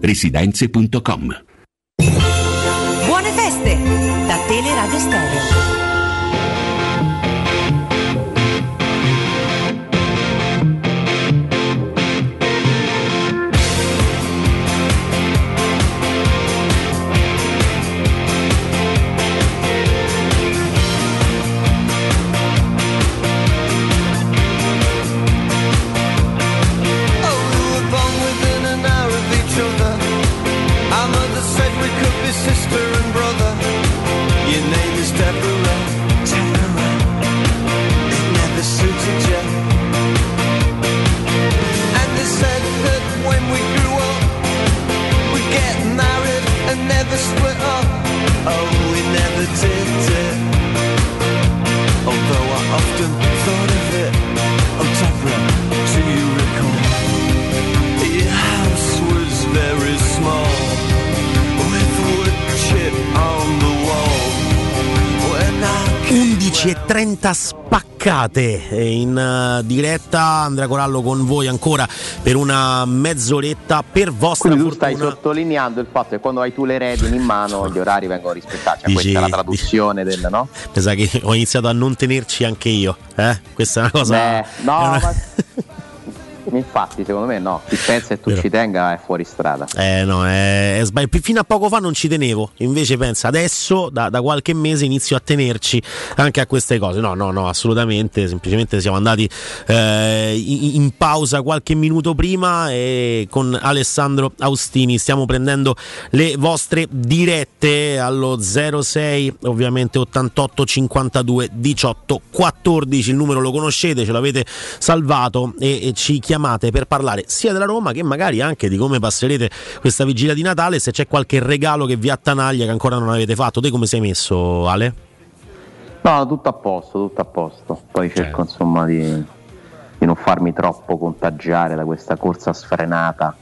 residenze.com. Buone feste! 11.30 spaccate eh, in uh, diretta Andrea Corallo con voi ancora per una mezz'oretta per vostra Quindi tu fortuna. stai sottolineando il fatto che quando hai tu le redini in mano gli orari vengono rispettati. Cioè, Dici- questa è la traduzione del no? Mi sa che ho iniziato a non tenerci anche io. Eh? Questa è una cosa. Beh, no, una- ma infatti secondo me no, chi pensa che tu Vero. ci tenga è fuori strada. Eh no, è, è sbagli- Fino a poco fa non ci tenevo, invece pensa adesso da, da qualche mese inizio a tenerci anche a queste cose. No, no, no, assolutamente, semplicemente siamo andati eh, in, in pausa qualche minuto prima e con Alessandro Austini stiamo prendendo le vostre dirette allo 06 ovviamente 88 52 18 14, il numero lo conoscete, ce l'avete salvato e, e ci chiamate per parlare sia della Roma che magari anche di come passerete questa vigilia di Natale, se c'è qualche regalo che vi attanaglia che ancora non avete fatto. Te come sei messo, Ale? No, tutto a posto, tutto a posto. Poi cerco insomma di, di non farmi troppo contagiare da questa corsa sfrenata.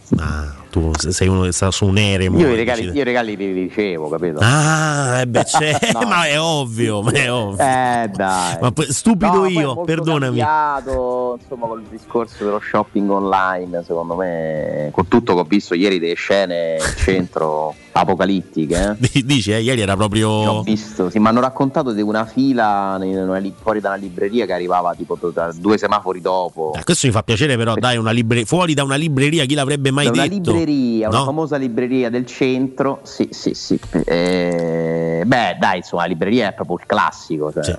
Tu sei uno che sta su un eremo. Io i regali, io i regali li ricevo, capito? Ah, eh beh, c'è, No. ma è ovvio, ma è ovvio. Eh dai. Ma stupido No, io, perdonami. cambiato, insomma, col discorso dello shopping online, secondo me, con tutto che ho visto ieri delle scene in centro apocalittiche. eh. Dici, eh, ieri era proprio. Ho visto, sì, mi hanno raccontato di una fila fuori da una libreria che arrivava tipo due semafori dopo. Eh, Questo mi fa piacere, però, dai, una libre- fuori da una libreria, chi l'avrebbe mai Da detto? Libreria, una No? famosa libreria del centro. Sì, sì, sì. Eh, beh, dai, insomma, la libreria è proprio il classico. cioè,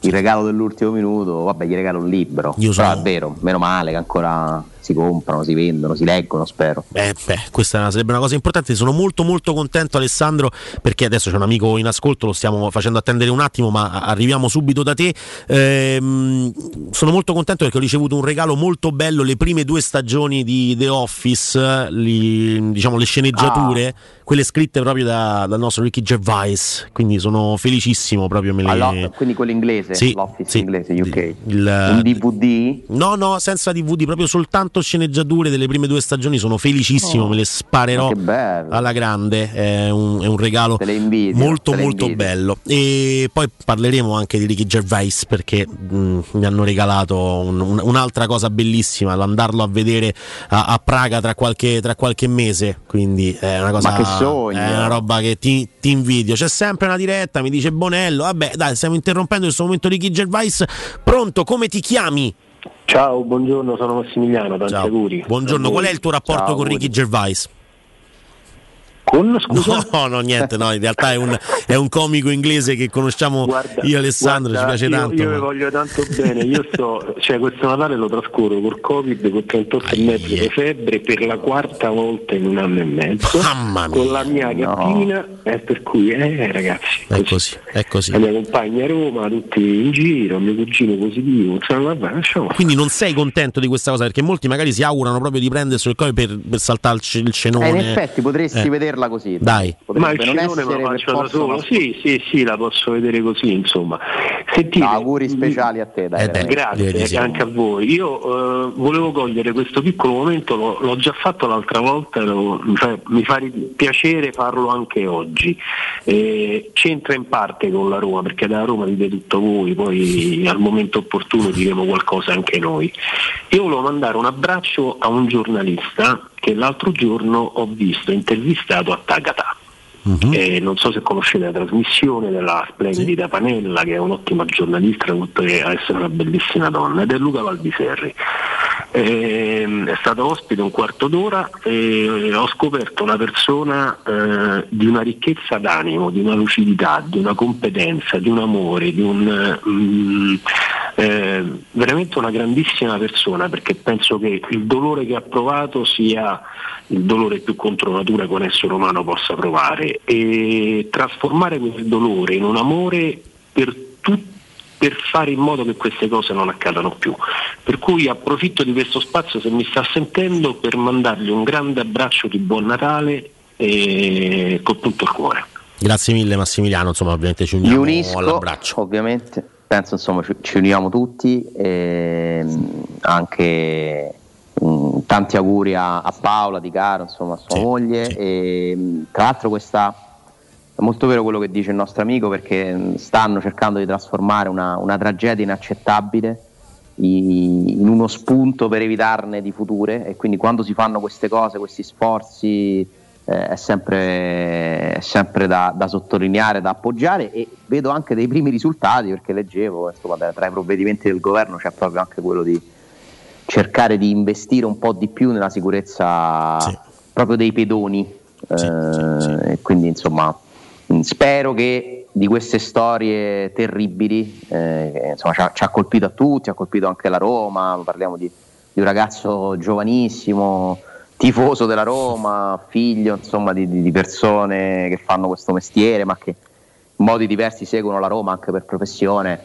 Il regalo dell'ultimo minuto, vabbè, gli regalo un libro. Io Però sono- è vero, meno male che ancora si comprano, si vendono, si leggono, spero. Eh, beh, questa sarebbe una cosa importante. Sono molto molto contento Alessandro perché adesso c'è un amico in ascolto, lo stiamo facendo attendere un attimo, ma arriviamo subito da te. Ehm, sono molto contento perché ho ricevuto un regalo molto bello, le prime due stagioni di The Office, li- diciamo le sceneggiature, quelle scritte proprio da- dal nostro Ricky Gervais, quindi sono felicissimo proprio me le... Allora, quindi quello inglese, Sì, l'office sì. inglese, UK. Il- Un DVD? No, no, senza DVD, proprio soltanto sceneggiature delle prime due stagioni. Sono felicissimo, Oh, me le sparerò alla grande. È un, è un regalo invidio, molto, molto bello. E poi parleremo anche di Ricky Gervais perché mh, mi hanno regalato un- un- un'altra cosa bellissima, l'andarlo a vedere a, a Praga tra qualche, tra qualche mese. Quindi è una cosa. Ma che sogno! È una roba che ti, ti invidio. C'è sempre una diretta, mi dice Bonello. Vabbè, dai, stiamo interrompendo questo momento Ricky Gervais. Pronto, come ti chiami? Ciao, buongiorno, sono Massimiliano, tanti Ciao. auguri. Buongiorno, qual è il tuo rapporto Ciao, con. Ricky Gervais? Con scusa? No, no, niente, no, in realtà è un, è un comico inglese che conosciamo io e Alessandro, Guarda, ci piace io, tanto. Io ma- vi voglio tanto bene, io sto, cioè questo Natale lo trascorro col Covid, con 38 e mezzo di febbre per la quarta volta in un anno e mezzo, con la mia gattina, e per cui, eh ragazzi, È così, è così. la mia compagna a Roma, tutti in giro, mio cugino positivo, insomma vabbè, lasciamo Quindi non sei contento di questa cosa perché molti magari si augurano proprio di prendersi il Covid per, per saltare il, ce- il Eh, cenone. in effetti potresti Eh. Vederla così. Dai. Ma il Potrebbe non me lo faccio da solo, una- sì, sì, sì, la posso vedere così, insomma. Sentite, auguri speciali a te, dai. Eh, veramente. Grazie anche a voi. Io eh, volevo cogliere questo piccolo momento, l'ho, l'ho già fatto l'altra volta, lo- cioè, mi fa piacere farlo anche oggi. Eh, c'entra in parte con la Roma, perché da Roma dite tutto voi, poi al momento opportuno diremo qualcosa anche noi. Io volevo mandare un abbraccio a un giornalista che l'altro giorno ho visto intervistato a Tagata. Eh, non so se conoscete la trasmissione della splendida Panella, che è un'ottima giornalista, oltre a essere una bellissima donna, ed è Luca Valbiserri. Ehm, è stato ospite un quarto d'ora e ho scoperto una persona eh, di una ricchezza d'animo, di una lucidità, di una competenza, di un amore, di un mm, eh, veramente una grandissima persona perché penso che il dolore che ha provato sia il dolore più contro natura che un essere umano possa provare e trasformare quel dolore in un amore per tutti per fare in modo che queste cose non accadano più. Per cui approfitto di questo spazio se mi sta sentendo per mandargli un grande abbraccio di buon Natale e con tutto il cuore. Grazie mille Massimiliano, insomma ovviamente ci uniamo unisco, all'abbraccio. ovviamente, penso insomma ci, ci uniamo tutti, ehm, anche tanti auguri a, a Paola Di Caro, insomma a sua moglie, e, mm, tra l'altro questa molto vero quello che dice il nostro amico perché stanno cercando di trasformare una, una tragedia inaccettabile i- in uno spunto per evitarne di future. E quindi quando si fanno queste cose, questi sforzi eh, è sempre, è sempre da, da sottolineare, da appoggiare. E vedo anche dei primi risultati perché leggevo insomma, tra i provvedimenti del governo c'è proprio anche quello di cercare di investire un po' di più nella sicurezza proprio dei pedoni. Eh, e quindi insomma mh, spero che di queste storie terribili eh, insomma, ci, ha, ci ha colpito a tutti, ha colpito anche la Roma, parliamo di, di un ragazzo giovanissimo, tifoso della Roma, figlio insomma di- di persone che fanno questo mestiere ma che in modi diversi seguono la Roma anche per professione.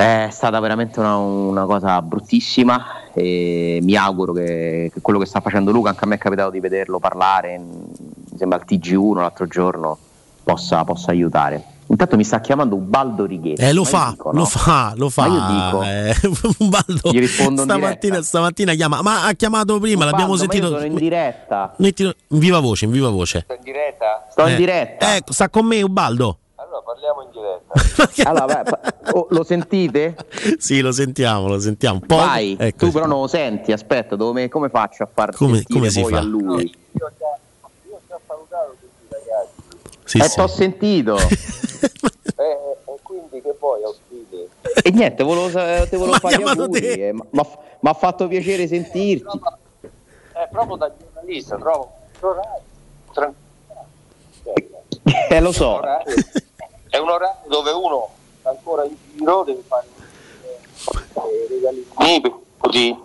È stata veramente una, una cosa bruttissima e mi auguro che, che quello che sta facendo Luca, anche a me è capitato di vederlo parlare, in- mi sembra al TG1 l'altro giorno, possa, possa aiutare. Intanto mi sta chiamando Ubaldo Righetti. Eh, lo fa, dico, lo no? fa, lo fa. Ma io dico, Eh, Ubaldo Gli rispondo in stamattina, stamattina chiama, ma ha chiamato prima, l'abbiamo Ubaldo, ma io sentito. sono in diretta. In viva voce, in viva voce. in diretta? Sto Eh, in diretta. Ecco, sta con me Ubaldo. Parliamo in diretta. allora, vai, pa- oh, lo sentite? Sì, lo sentiamo, lo sentiamo. Poi, Vai, ecco. tu però non lo senti, aspetta, dove- come faccio a far Come- sentire come si fa? a lui? Sì, eh, sì. t'ho sentito. E quindi che vuoi, ospite? e niente, volevo, sa- te volevo fare gli auguri. eh, ma mi ha fatto piacere sentirti. È proprio da giornalista, trovo orario tranquillo. Eh, lo so. È un orario dove uno ancora in giro deve fare eh, regalini così.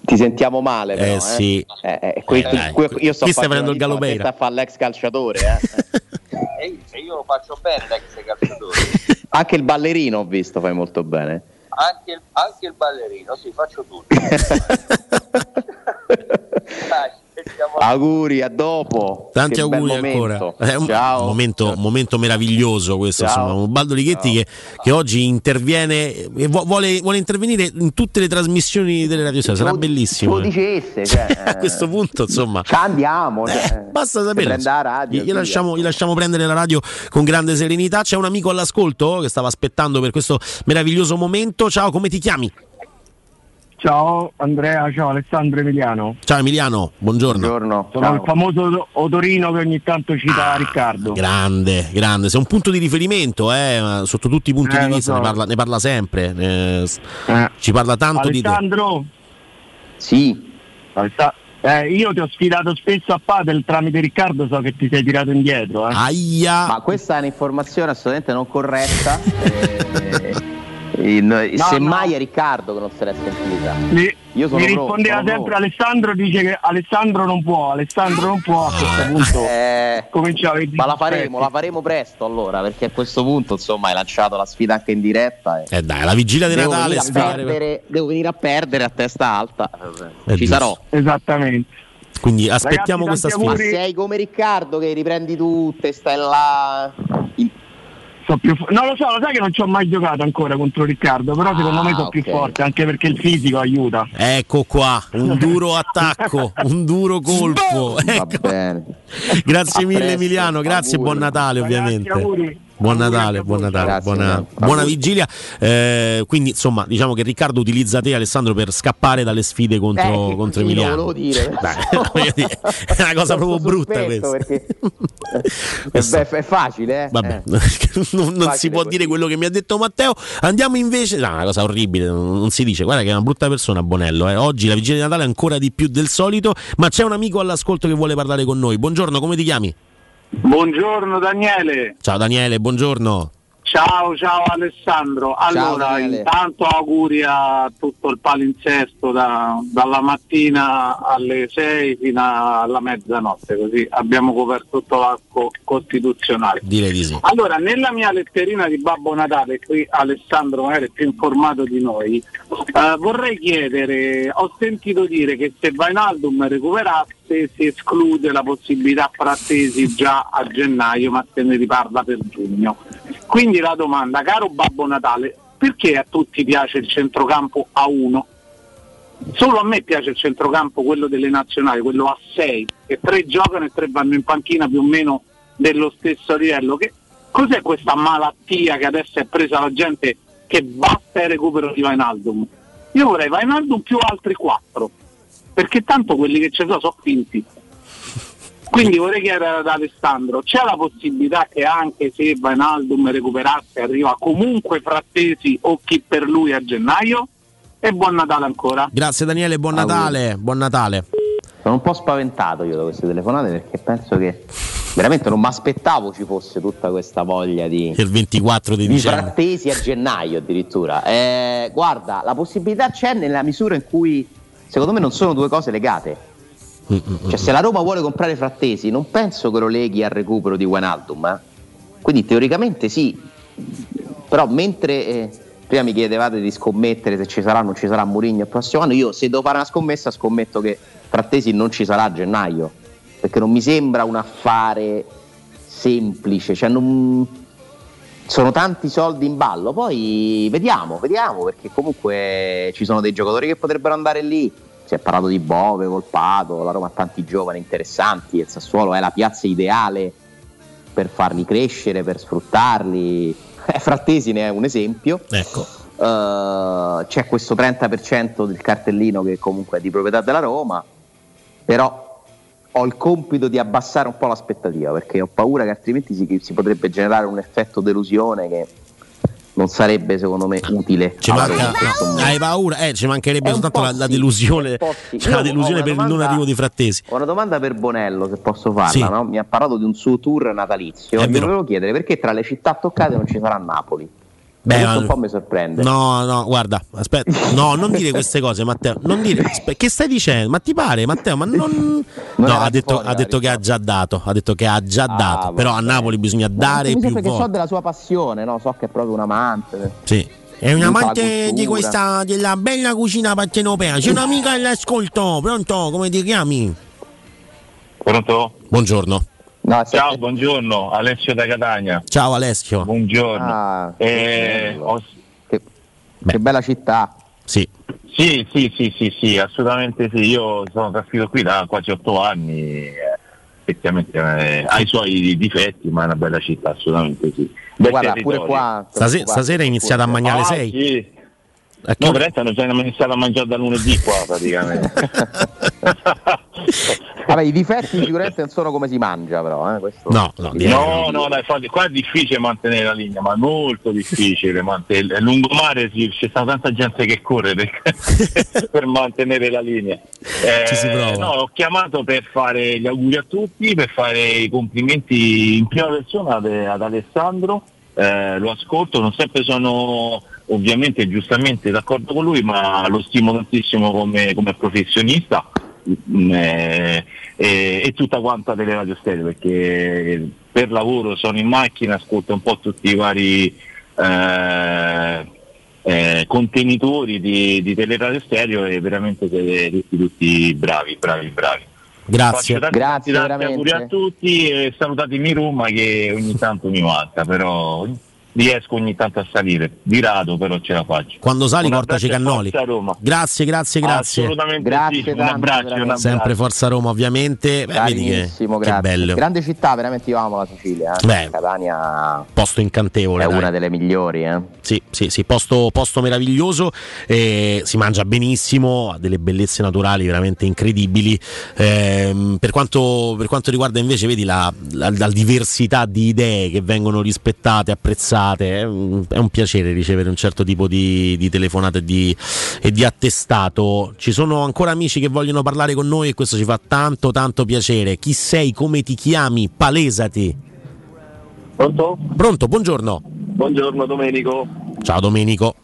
Ti sentiamo male, però. Eh, sì. Eh, eh, que- Eh, dai, que- io sto qui stai facendo prendendo il una Galopeira. a fare l'ex calciatore. eh. E e io lo faccio bene l'ex calciatore. Anche il ballerino ho visto, fai molto bene. Anche il, anche il ballerino, sì, faccio tutto. Auguri, a dopo. Tanti Che auguri ancora. È un Ciao. momento, momento meraviglioso questo, Ciao. insomma, un Baldo Righetti che, che oggi interviene e vu- vuole, vuole intervenire in tutte le trasmissioni delle radio sarà bellissimo. lo eh. dicesse, cioè, a questo punto, insomma, Ci andiamo. cioè, basta si sapere. radio. Gli, lasciamo, gli lasciamo prendere la radio con grande serenità. C'è un amico all'ascolto che stava aspettando per questo meraviglioso momento. Ciao, come ti chiami? Ciao Andrea, ciao Alessandro Emiliano. Ciao Emiliano, buongiorno. Sono il famoso odorino che ogni tanto Ah, cita Riccardo. Grande, grande, sei un punto di riferimento eh, sotto tutti i punti Eh, di vista, so. ne, parla, ne parla sempre, eh, s- ci parla tanto di te. Alessandro? Sì. Eh, io ti ho sfidato spesso a padel tramite Riccardo, so che ti sei tirato indietro. Eh. Aia! Ma questa è un'informazione assolutamente non corretta. eh, in- semmai è Riccardo che non se l'è sentita. Mi, Io sono mi pronto, rispondeva sono sempre pronto. Alessandro, dice che Alessandro non può, Alessandro non può, a questo punto Eh, cominciava a ma la faremo, la faremo presto allora, perché a questo punto insomma hai lanciato la sfida anche in diretta. E Eh dai, la vigilia di devo Natale venire, perdere, devo venire a perdere a testa alta. È Ci giusto. sarò. Esattamente. Quindi aspettiamo questa sfida. Ma sei come Riccardo che riprendi tutte, stai là. in- So più fo- non lo so, lo sai che non ci ho mai giocato ancora contro Riccardo, però secondo me sono più ok. forte, anche perché il fisico aiuta. Ecco qua, un duro attacco, un duro colpo. Ecco. bene. Grazie A mille presto, Emiliano, grazie e buon auguri. Natale Ragazzi, ovviamente. auguri. Buon Natale, buon Natale, Grazie, buona, Emiliano. buona vigilia. Eh, quindi insomma, diciamo che Riccardo utilizza te Alessandro per scappare dalle sfide contro, Eh, contro sì, lo Emiliano. volevo dire. Dai, dire, è una cosa proprio brutta questa. perché- Eh, beh, è facile, eh. Vabbè, Eh. non, non si Facile può così. dire quello che mi ha detto Matteo. Andiamo invece. No, è una cosa orribile, non, non si dice. Guarda che è una brutta persona, Bonello. eh. Oggi la vigilia di Natale è ancora di più del solito. Ma c'è un amico all'ascolto che vuole parlare con noi. Buongiorno, come ti chiami? Buongiorno Daniele, Ciao Daniele, buongiorno. Ciao ciao Alessandro. Allora, Daniele. intanto auguri a tutto il palinsesto da- dalla mattina alle 6 fino alla mezzanotte, così abbiamo coperto tutto l'arco costituzionale. Direi di sì. Allora, nella mia letterina di Babbo Natale, qui Alessandro magari è più informato di noi, eh, vorrei chiedere, ho sentito dire che se Vainaldum recuperasse si esclude la possibilità frattesi già a gennaio, ma se ne riparla per giugno. Quindi la domanda, caro Babbo Natale, perché a tutti piace il centrocampo a 1? Solo a me piace il centrocampo, quello delle nazionali, quello a 6, e tre giocano e tre vanno in panchina più o meno dello stesso livello. Che, cos'è questa malattia che adesso è presa la gente che basta il recupero di Vainaldum? Io vorrei Vainaldum più altri quattro, perché tanto quelli che ci sono sono finti. Quindi vorrei chiedere ad Alessandro, c'è la possibilità che anche se Vainaldum recuperasse arriva comunque Frattesi o chi per lui a gennaio? E buon Natale ancora. Grazie Daniele, buon Natale, buon Natale. Sono un po' spaventato io da queste telefonate perché penso che veramente non mi aspettavo ci fosse tutta questa voglia di, Il 24 di di dicembre. frattesi a gennaio addirittura. Eh, guarda, la possibilità c'è nella misura in cui secondo me non sono due cose legate. Cioè, se la Roma vuole comprare frattesi, non penso che lo leghi al recupero di Wijnaldum. eh. Quindi teoricamente sì, però mentre eh, prima mi chiedevate di scommettere se ci sarà o non ci sarà Mourinho il prossimo anno, io se devo fare una scommessa scommetto che Frattesi non ci sarà a gennaio, perché non mi sembra un affare semplice, cioè non- sono tanti soldi in ballo, poi vediamo, vediamo, perché comunque ci sono dei giocatori che potrebbero andare lì. Si è parlato di Bove, Volpato, la Roma ha tanti giovani interessanti, il Sassuolo è la piazza ideale per farli crescere, per sfruttarli. Eh, Frattesi ne è un esempio. Ecco. Eh, c'è questo 30% del cartellino che comunque è di proprietà della Roma, però ho il compito di abbassare un po' l'aspettativa perché ho paura che altrimenti si, si potrebbe generare un effetto delusione che non sarebbe secondo me utile. Ci manca, no, hai paura? Eh, ci mancherebbe soltanto la, la delusione, sì. cioè la Io delusione per il non domanda- arrivo di Frattesi. Ho una domanda per Bonello, se posso farla. Sì. no? Mi ha parlato di un suo tour natalizio. È E volevo chiedere perché tra le città toccate non ci sarà Napoli. Beh, Questo ma- un po' mi sorprende. No, no, guarda, aspetta, no, non dire queste cose, Matteo. Non dire, aspe- che stai dicendo? Ma ti pare, Matteo? Ma non. Non no, ha detto, ha detto che ha già dato. Ha detto che ha già Ah, dato. Però a Napoli bisogna dare mi più sembra che so volte. della sua passione, no? so che è proprio un amante. Sì. È un amante di questa della bella cucina partenopea. C'è un'amica all'ascolto. Pronto? Come ti chiami? Pronto? Buongiorno. Ciao, buongiorno, Alessio da Catania. Ciao Alessio. Buongiorno. Ah, Eh, ho- che, che bella città. Sì. Sì, sì, sì, sì, sì, assolutamente sì. Io sono trasferito qui da quasi otto anni. eh, Effettivamente eh, ha i suoi difetti, ma è una bella città, assolutamente sì. Bel Guarda, territorio. pure qua. Stase- stasera è iniziata a mangiare Ah, 6. Sì. No, veramente hanno già iniziato a mangiare da lunedì qua praticamente. Vabbè, i difetti sicuramente non sono come si mangia, però. Eh, questo- No, no, No, no, dai, infatti, qua è difficile mantenere la linea, ma è molto difficile. mantenere- lungomare sì, c'è stata tanta gente che corre per, per mantenere la linea. Eh, Ci si prova. no, ho chiamato per fare gli auguri a tutti, per fare i complimenti in prima persona ad, ad Alessandro. Eh, lo ascolto, non sempre sono ovviamente giustamente d'accordo con lui, ma lo stimo tantissimo come, come professionista mm, eh, e, e tutta quanta delle radio stereo perché per lavoro sono in macchina, ascolto un po' tutti i vari eh, eh, contenitori di, di teleradio stereo e veramente siete tutti, tutti bravi, bravi, bravi. Grazie. Tanti, Grazie, tanti auguri a tutti e salutatemi Roma che ogni tanto mi manca, però riesco ogni tanto a salire, di rado però ce la faccio. Quando sali portaci cannoli. forza Roma. Grazie, grazie, grazie. Assolutamente Grazie sì, un tanto, abbraccio, un abbraccio. Sempre Forza Roma, ovviamente. Beh, vedi che, che grazie. bello. Grande città, veramente io amo la Sicilia. eh. Beh. Catania Posto incantevole. è dai. una delle migliori. Eh. Sì, sì, sì, posto, posto meraviglioso, eh, si mangia benissimo, ha delle bellezze naturali veramente incredibili. Ehm, per, quanto, per quanto riguarda invece, vedi, la, la- la diversità di idee che vengono rispettate, apprezzate, è un, è un piacere ricevere un certo tipo di, di telefonate e di, e di attestato. Ci sono ancora amici che vogliono parlare con noi e questo ci fa tanto, tanto piacere. Chi sei, come ti chiami? Palesati. Pronto? Pronto, buongiorno. Buongiorno Domenico. Ciao Domenico.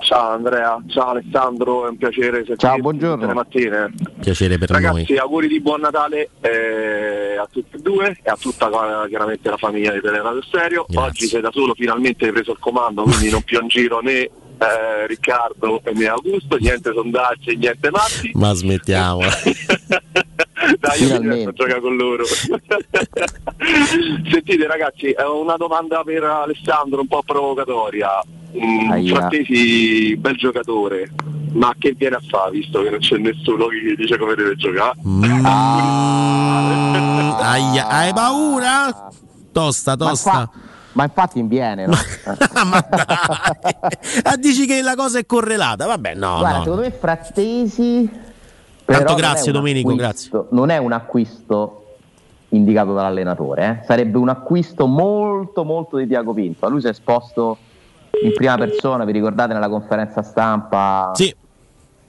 Ciao Andrea, ciao Alessandro, è un piacere Ciao, buongiorno. tutte le mattine. Piacere per Ragazzi, noi. auguri di buon Natale eh, a tutti e due e a tutta eh, chiaramente la famiglia di Teleradio Stereo. Grazie. Oggi sei da solo, finalmente hai preso il comando, quindi non più in giro né eh, Riccardo né Augusto, niente sondaggi, niente matti. Ma smettiamo. Dai, io mi Finalmente. diverto a giocare con loro. Sentite ragazzi, ho una domanda per Alessandro un po' provocatoria. Mm. Frattesi, bel giocatore, ma che viene a fare visto che non c'è nessuno che gli dice come deve giocare? Mm, aia, hai paura? tosta, Ma tosta. Ma infatti viene, no? Ah, dici che la cosa è correlata? Vabbè, no, Guarda, no. secondo me Frattesi. Tanto grazie, Domenico, acquisto- Non è un acquisto indicato dall'allenatore, eh. sarebbe un acquisto molto, molto di Tiago Pinto. A lui si è esposto in prima persona, vi ricordate nella conferenza stampa? Sì.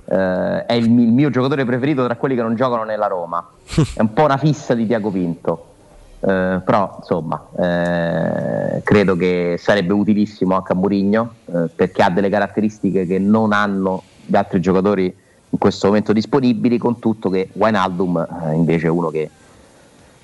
Eh, è il, il mio giocatore preferito tra quelli che non giocano nella Roma. è un po' una fissa di Tiago Pinto. Eh, però insomma eh, credo che sarebbe utilissimo anche a Murigno eh, perché ha delle caratteristiche che non hanno gli altri giocatori in questo momento disponibili con tutto che Wijnaldum eh, invece è uno che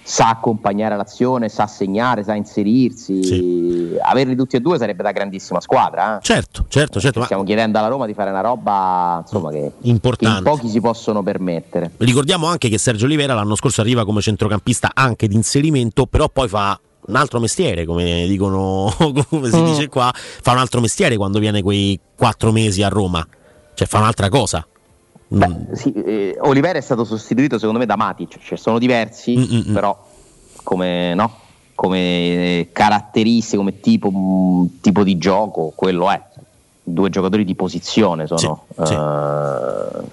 sa accompagnare l'azione, sa segnare, sa inserirsi averli tutti e due sarebbe da grandissima squadra eh. Certo, certo, certo. Stiamo chiedendo alla Roma di fare una roba insomma, che, che in Importante. pochi si possono permettere Ricordiamo anche che Sergio Olivera l'anno scorso arriva come centrocampista anche di inserimento, però poi fa un altro mestiere, come dicono, come si Mm. dice qua, fa un altro mestiere quando viene quei quattro mesi a Roma, cioè fa un'altra cosa. Mm. Sì, eh, Olivera è stato sostituito secondo me da Matic, cioè sono diversi, Mm, però come, no? come eh, caratteristiche, come tipo, mh, tipo di gioco, quello è. Due giocatori di posizione sono eh,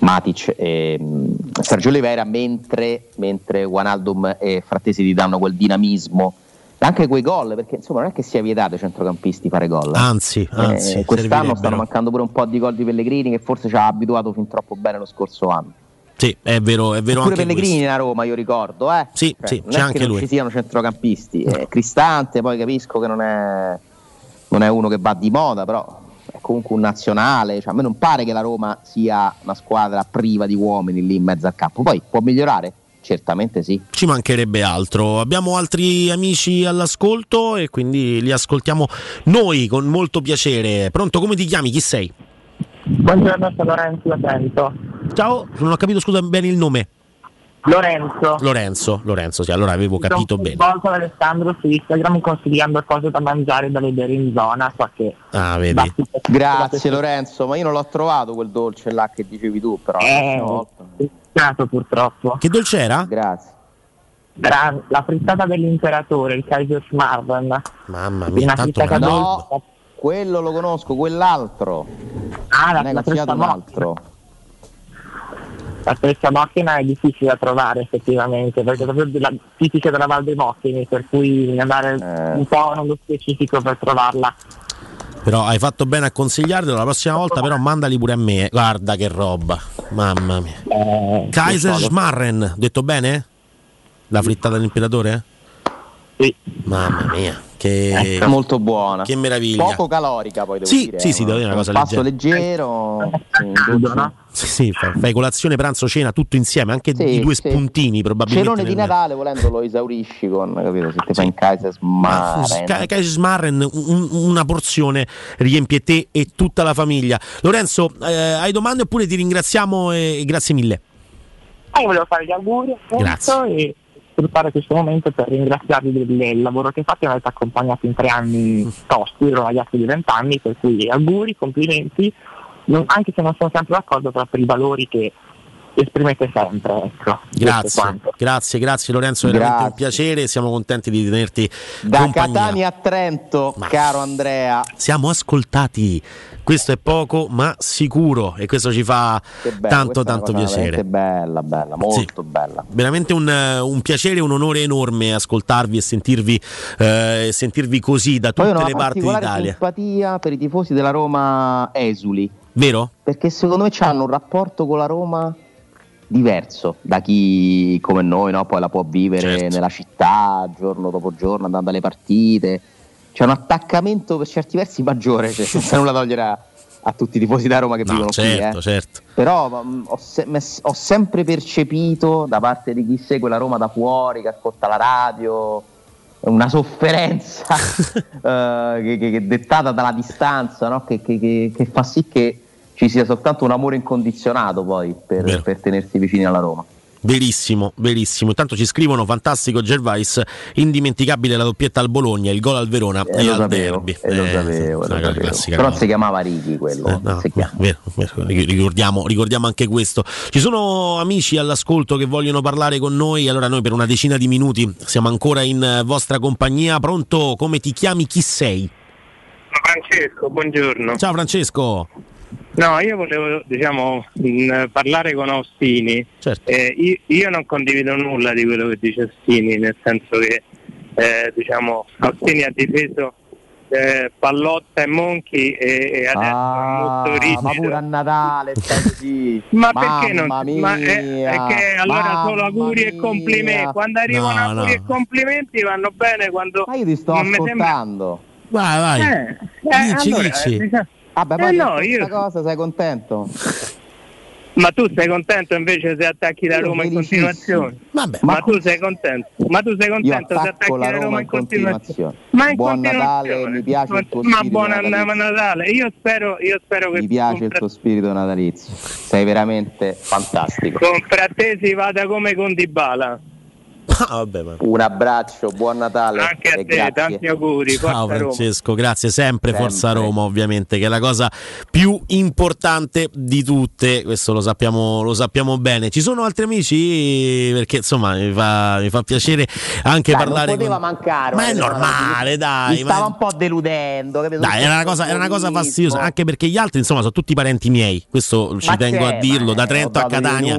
Matic e mh, Sergio Olivera, mentre, mentre Wijnaldum e Frattesi ti danno quel dinamismo. Anche quei gol, perché insomma non è che sia vietato ai centrocampisti fare gol. eh. Anzi, anzi, Eh, quest'anno stanno mancando pure un po' di gol di Pellegrini che forse ci ha abituato fin troppo bene lo scorso anno. Sì, è vero, è vero Pure Pellegrini a Roma, io ricordo, eh. Sì, Cioè, sì, c'è anche che non lui. ci siano centrocampisti. Eh, Cristante, poi capisco che non è, non è uno che va di moda, però è comunque un nazionale. Cioè, a me non pare che la Roma sia una squadra priva di uomini lì in mezzo al campo. Poi può migliorare? Certamente sì. Ci mancherebbe altro. Abbiamo altri amici all'ascolto e quindi li ascoltiamo noi con molto piacere. Pronto, come ti chiami? Chi sei? Buongiorno, sono Lorenzo Latento. Ciao, non ho capito scusa bene il nome. Lorenzo. Lorenzo, Lorenzo, sì, allora avevo capito Sono bene. ad Alessandro su Instagram consigliando cose da mangiare e da vedere in zona, so che Ah, vedi. Grazie Lorenzo, ma io non l'ho trovato quel dolce là che dicevi tu, però. Eh, peccato purtroppo. Che dolce era? Grazie. Era la frittata dell'imperatore, il Kaiserschmarren. Mamma mia, tanto No, dolce. quello lo conosco, quell'altro. Ah, la, Ne la consigliato un fresca altro. La stessa macchina è difficile da trovare effettivamente, perché è proprio della, tipica della Val dei Mottini, per cui andare Eh. un po' nello specifico per trovarla. Però hai fatto bene a consigliartelo. La prossima volta, però, mandali pure a me. Guarda che roba, mamma mia. Eh, Kaiserschmarren, detto bene? La frittata dell'imperatore? Sì. Mamma mia, che Molto buona. Che meraviglia. Poco calorica poi devo Sì, dire. sì, sì, eh, devo dire una un cosa passo leggera. leggero. sì, dolce. Sì, sì, fa- fai colazione, pranzo, cena, tutto insieme, anche Sì, i due sì. spuntini probabilmente. Cenone di Natale volendo lo esaurisci con, capito, se ti fai in casa Ma smare. Ka- Kaiserschmarren, un- una porzione riempie te e tutta la famiglia. Lorenzo, eh, hai domande oppure ti ringraziamo e grazie mille. Ah, io volevo fare gli auguri appunto, Grazie. e sfruttare questo momento per ringraziarvi del, del lavoro che fate, mi avete accompagnato in tre anni tosti, ero ragazzo di 20 anni, per cui auguri, complimenti, non- anche se non sono sempre d'accordo però per i valori che esprimete sempre. Ecco. Grazie, grazie, grazie Lorenzo, è veramente un piacere, siamo contenti di tenerti Da compagnia. Catania a Trento, caro Andrea. Siamo ascoltati, questo è poco ma sicuro e questo ci fa bello, tanto tanto piacere. bella, bella, molto bella. Veramente un, eh, un piacere, un onore enorme ascoltarvi e sentirvi, eh, sentirvi così da tutte le parti d'Italia. simpatia per i tifosi della Roma esuli. Vero? Perché secondo me hanno un rapporto con la Roma diverso da chi come noi no? poi la può vivere Certo. nella città giorno dopo giorno andando alle partite. C'è un attaccamento per certi versi maggiore, cioè, senza nulla togliere a, tutti i tifosi da Roma che No, vivono certo, qui. eh. certo. Però mh, ho, se- ho sempre percepito da parte di chi segue la Roma da fuori, che ascolta la radio, una sofferenza eh, che, che- dettata dalla distanza, no? che, che- fa sì che ci sia soltanto un amore incondizionato poi per, per tenersi vicini alla Roma. Verissimo, verissimo. Intanto ci scrivono fantastico Gervais, indimenticabile la doppietta al Bologna, il gol al Verona Eh, e lo al sapevo, derby. eh, lo Eh, sapevo, una lo sapevo. classica Però si chiamava Righi quello. Eh, no, si chiama. vero, vero, ricordiamo, ricordiamo anche questo. Ci sono amici all'ascolto che vogliono parlare con noi, allora noi per una decina di minuti siamo ancora in eh, vostra compagnia. Pronto? Come ti chiami? Chi sei? Francesco, buongiorno. Ciao Francesco. No, io volevo diciamo, mh, parlare con Austini. Certo. Eh, io, io non condivido nulla di quello che dice Austini, nel senso che eh, diciamo, Austini ha difeso eh, Pallotta e Monchi e, e adesso è molto rigido. Ah, ma pure a Natale stai così. Ma perché non? Mamma Ma è, è mia, che allora solo mamma auguri e mia. complimenti. Quando arrivano No, auguri no. e complimenti vanno bene quando. Ma io ti sto mi sembra- ascoltando. Vai, vai. Eh, eh, Dici, allora, dici. eh, diciamo- Vabbè, Eh, poi no, io- questa cosa sei contento? Ma tu sei contento invece se attacchi la Roma in continuazione? Vabbè, ma, tu sei contento? Ma tu sei contento se attacco attacchi la Roma in continuazione. Ma in Buon continuazione. Natale, mi piace il tuo Ma spirito buon natalizio. Natale. Io spero, io spero che Mi piace il tuo spirito natalizio. Sei veramente fantastico. con Frattesi vada come con Dybala. Ah, vabbè, ma- Un abbraccio, buon Natale. Anche a te, grazie. tanti auguri. Ciao Forza Roma. Francesco, grazie sempre, Sempre. Forza Roma ovviamente che è la cosa più importante di tutte, questo lo sappiamo, lo sappiamo bene. Ci sono altri amici perché insomma mi fa, mi fa piacere anche Dai, parlare non poteva con... mancare. Ma è guarda, normale, mi- dai, Mi ma- stava un po' deludendo. capito? Dai, era una, cosa, era una cosa fastidiosa, anche perché gli altri, insomma, sono tutti parenti miei. Questo ci Ma tengo a dirlo. Da ho Trento a Catania,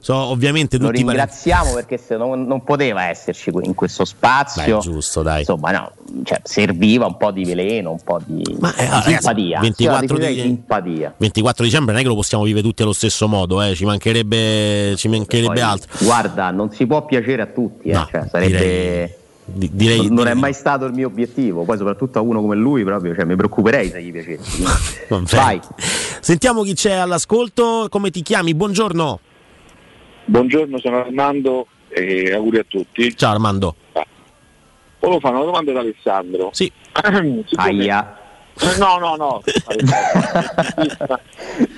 sono ovviamente Lo tutti parenti. ringraziamo perché se non, non poteva esserci in questo spazio. Dai, giusto, dai. Insomma, no, cioè, serviva un po' di veleno, un po' di, Ma, eh, ragazzi, simpatia. 24 Sì, la definirei di- simpatia. 24 dicembre non è che lo possiamo vivere tutti allo stesso modo, eh, ci mancherebbe, ci mancherebbe Poi, altro. Guarda, non si può piacere a tutti, eh, No, cioè, sarebbe. direi- di- direi- non, direi è mai stato il mio obiettivo, poi soprattutto a uno come lui proprio, cioè, mi preoccuperei se gli piacessi. Vabbè. Vai. Sentiamo chi c'è all'ascolto, come ti chiami? Buongiorno. Buongiorno, sono Armando e auguri a tutti. Ciao Armando. Volevo fare una domanda ad Alessandro. Sì. Aia. No, no, no.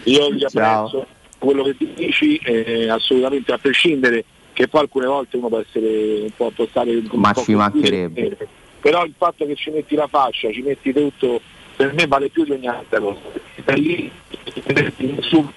Io gli apprezzo quello che ti dici, eh, assolutamente a prescindere che poi alcune volte uno può essere un po' un Ma po' ci mancherebbe. Però il fatto che ci metti la fascia, ci metti tutto, per me vale più di ogni altra cosa. E lì su-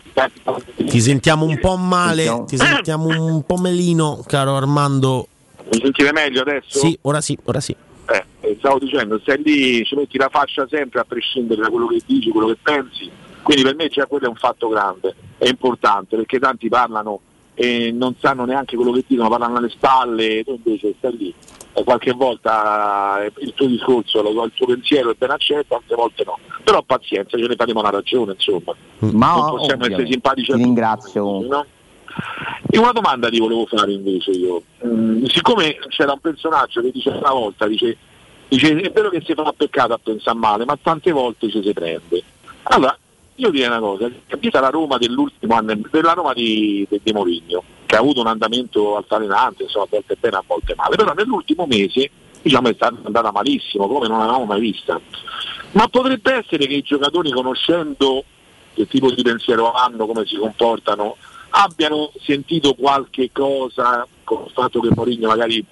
Ti sentiamo un po' male, Sentiamo. ti sentiamo un po' melino, caro Armando. Mi sentite meglio adesso? Sì, ora sì, ora sì. Eh, eh, stavo dicendo, stai lì, ci metti la faccia sempre a prescindere da quello che dici, quello che pensi. Quindi per me già quello è un fatto grande, è importante perché tanti parlano e non sanno neanche quello che dicono, parlano alle spalle, tu invece stai lì. E qualche volta eh, il tuo discorso, lo- il tuo pensiero è ben accetto, altre volte no. Però pazienza, ce ne faremo una ragione, insomma. Ma non possiamo essere ovviamente. simpatici a tutti, ringrazio comunque. no? E una domanda ti volevo fare invece io. Mm, siccome c'era un personaggio che dice una volta, dice, dice è vero che si fa peccato a pensare male, ma tante volte ci si prende. Allora, io direi una cosa, capita la Roma dell'ultimo anno, della Roma di, di, di Mourinho, che ha avuto un andamento altalenante, insomma, a volte bene, a volte male, però nell'ultimo mese diciamo, è andata malissimo, come non l'avevamo mai vista. Ma potrebbe essere che i giocatori, conoscendo che tipo di pensiero hanno, come si comportano, abbiano sentito qualche cosa con il fatto che Mourinho magari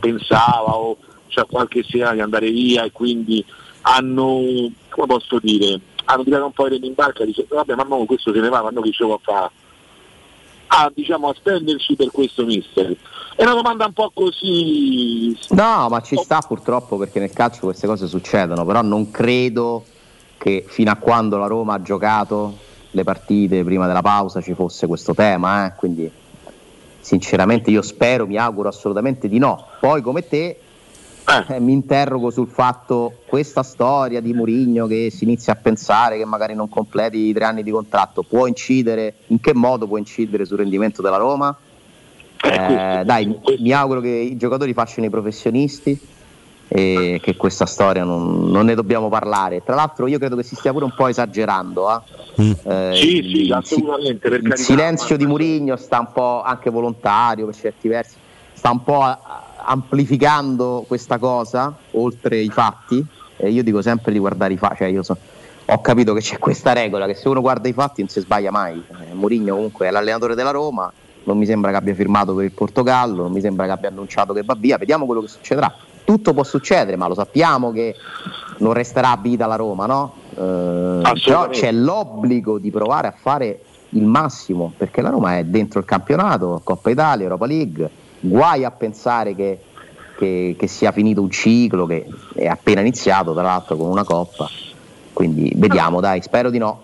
pensava o c'è qualche sera di andare via e quindi hanno, come posso dire, hanno tirato un po' i remi in barca dicendo vabbè ma no, questo se ne va, ma noi che ce lo fa a, diciamo, a spenderci per questo mister. È una domanda un po' così No, ma ci sta purtroppo perché nel calcio queste cose succedono, però non credo che fino a quando la Roma ha giocato le partite prima della pausa ci fosse questo tema, eh, quindi sinceramente io spero, mi auguro assolutamente di no. Poi come te eh, mi interrogo sul fatto questa storia di Murigno che si inizia a pensare che magari non completi i tre anni di contratto può incidere, in che modo può incidere sul rendimento della Roma? Eh, dai, mi auguro che i giocatori facciano i professionisti e che questa storia non, non ne dobbiamo parlare. Tra l'altro io credo che si stia pure un po' esagerando. eh. Eh, Sì, il- sì, il- assolutamente, per Il silenzio di Murigno sta un po' anche volontario per certi versi, sta un po' a- amplificando questa cosa oltre i fatti. E io dico sempre di guardare i fatti, cioè io so- ho capito che c'è questa regola che se uno guarda i fatti non si sbaglia mai. Eh, Mourinho comunque è l'allenatore della Roma, non mi sembra che abbia firmato per il Portogallo, non mi sembra che abbia annunciato che va via, vediamo quello che succederà. Tutto può succedere, ma lo sappiamo che non resterà a vita la Roma, no? Eh, però c'è l'obbligo di provare a fare il massimo, perché la Roma è dentro il campionato, Coppa Italia, Europa League, guai a pensare che, che- che sia finito un ciclo che è appena iniziato, tra l'altro con una Coppa. Quindi vediamo, dai, spero di no.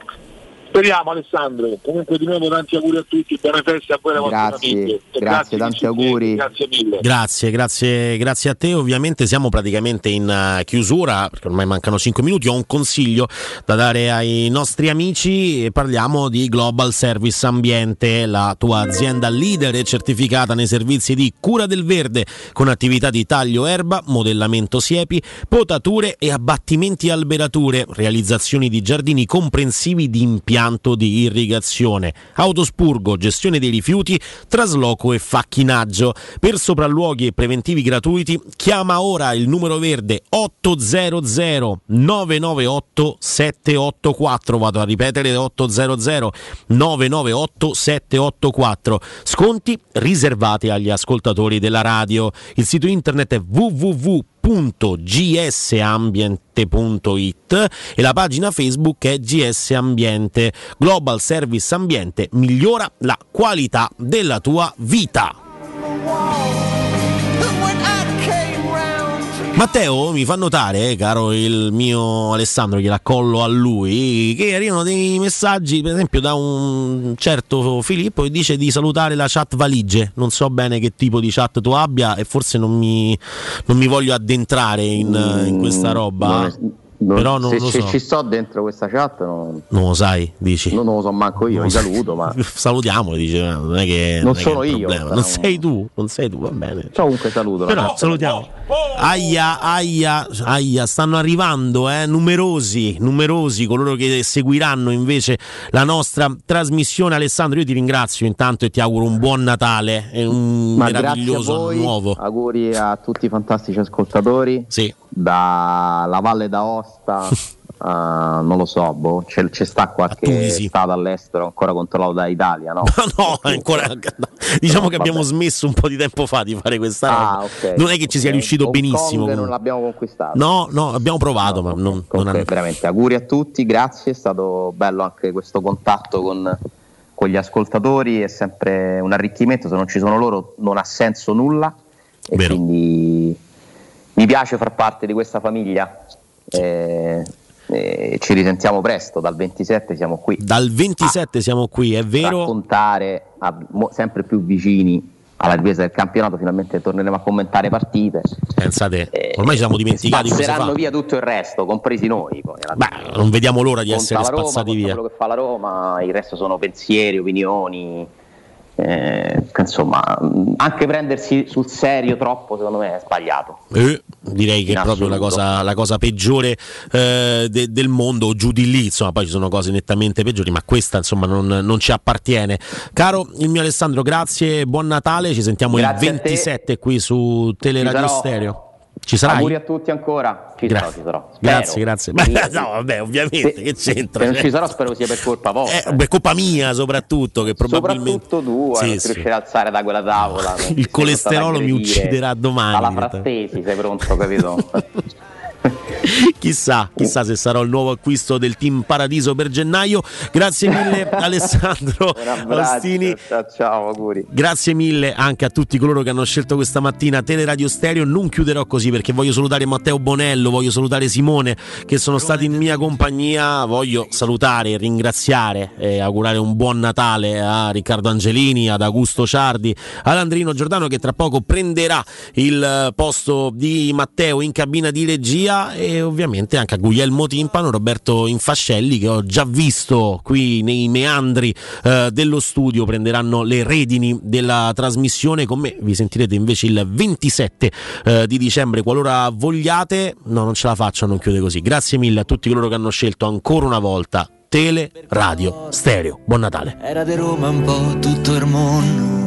Speriamo Alessandro, comunque di nuovo tanti auguri a tutti, buone feste a voi e alle vostre Grazie, famiglie. Grazie, tanti auguri. Grazie mille. Grazie, grazie, grazie a te. Ovviamente siamo praticamente in eh, chiusura perché ormai mancano 5 minuti. Ho un consiglio da dare ai nostri amici e parliamo di Global Service Ambiente, la tua azienda leader e certificata nei servizi di cura del verde con attività di taglio erba, modellamento siepi, potature e abbattimenti alberature, realizzazioni di giardini comprensivi di impianto di irrigazione, autospurgo, gestione dei rifiuti, trasloco e facchinaggio. Per sopralluoghi e preventivi gratuiti chiama ora il numero verde 800 998 784. Vado a ripetere 800 998 784. Sconti riservati agli ascoltatori della radio. Il sito internet è www.gsambient.it e la pagina Facebook è GS Ambiente. Global Service Ambiente migliora la qualità della tua vita. Matteo mi fa notare, eh, caro il mio Alessandro, gliela collo a lui, che arrivano dei messaggi, per esempio da un certo Filippo che dice di salutare la chat valigie. Non so bene che tipo di chat tu abbia e forse non mi, non mi voglio addentrare in, in questa roba. Non è- non- Però non se lo se so. ci sto dentro questa chat non, Non lo sai, dici. non lo so manco io, Non saluto, ma Salutiamolo, dice, eh, non è che Non è che sono un io, Non sei tu, non sei tu, va bene. comunque saluto. Però ragazzi. salutiamo. Aia, aia, aia, stanno arrivando eh, numerosi, numerosi coloro che seguiranno invece la nostra trasmissione. Alessandro, io ti ringrazio intanto e ti auguro un buon Natale e un Ma meraviglioso voi, nuovo. auguri a tutti i fantastici ascoltatori. Sì. Dalla Valle d'Aosta, a, non lo so, boh, c'è, c'è sta qualche stato all'estero ancora controllato da Italia, no? No, ancora. Diciamo che abbiamo smesso un po' di tempo fa di fare questa. Ah, ok. Non è che ci sia Ok. riuscito Hong benissimo. Kong non l'abbiamo conquistato. No, no, abbiamo provato, ma non, non Comunque, hanno. veramente auguri a tutti, grazie, è stato bello anche questo contatto con, con gli ascoltatori, è sempre un arricchimento, se non ci sono loro non ha senso nulla e Vero. quindi mi piace far parte di questa famiglia. Eh, eh, ci risentiamo presto, dal 27 siamo qui. Dal 27 siamo qui, è vero. Raccontare a- mo- sempre più vicini alla ripresa del campionato, finalmente torneremo a commentare partite. Pensate, ormai ci siamo dimenticati cosa fa. via tutto il resto, compresi noi. Poi, fine. Non vediamo l'ora di Conta essere Roma, spazzati via. quello che fa la Roma, il resto sono pensieri, opinioni. Eh, insomma, anche prendersi sul serio troppo, secondo me, è sbagliato. Eh, direi che In è proprio la cosa, la cosa peggiore eh, de- del mondo, o giù di lì, insomma, poi ci sono cose nettamente peggiori, ma questa insomma non, non ci appartiene. Caro il mio Alessandro, grazie, buon Natale, ci sentiamo Grazie il te. 27 qui su Teleradio. Stereo. Ci sarai? Auguri a tutti ancora. Ci sarò, ci sarò. Spero. Grazie, grazie. Beh, no, vabbè, ovviamente, Se- che c'entra? Se non ci sarò, spero sia per colpa vostra. Eh, beh, colpa mia soprattutto, che probabilmente... Soprattutto tu, Sì, non sì. riuscirai a alzare da quella tavola. Il colesterolo mi ucciderà domani, Alla frattesi, sei pronto, capito? chissà, chissà se sarò il nuovo acquisto del team Paradiso per gennaio. Grazie mille Alessandro Ostini. ciao, ciao, auguri. Grazie mille anche a tutti coloro che hanno scelto questa mattina Teleradio Stereo. Non chiuderò così perché voglio salutare Matteo Bonello, voglio salutare Simone che sono stati in mia compagnia. Voglio salutare e ringraziare e augurare un buon Natale a Riccardo Angelini, ad Augusto Ciardi, ad Andrino Giordano che tra poco prenderà il posto di Matteo in cabina di regia e ovviamente anche a Guglielmo Timpano, Roberto Infascelli che ho già visto qui nei meandri eh, dello studio. Prenderanno le redini della trasmissione. Con me vi sentirete invece il 27 eh, di dicembre qualora vogliate. No non ce la faccio non chiudere così. Grazie mille a tutti coloro che hanno scelto ancora una volta Tele Radio Stereo. Buon Natale. Era di Roma un po' tutto il mondo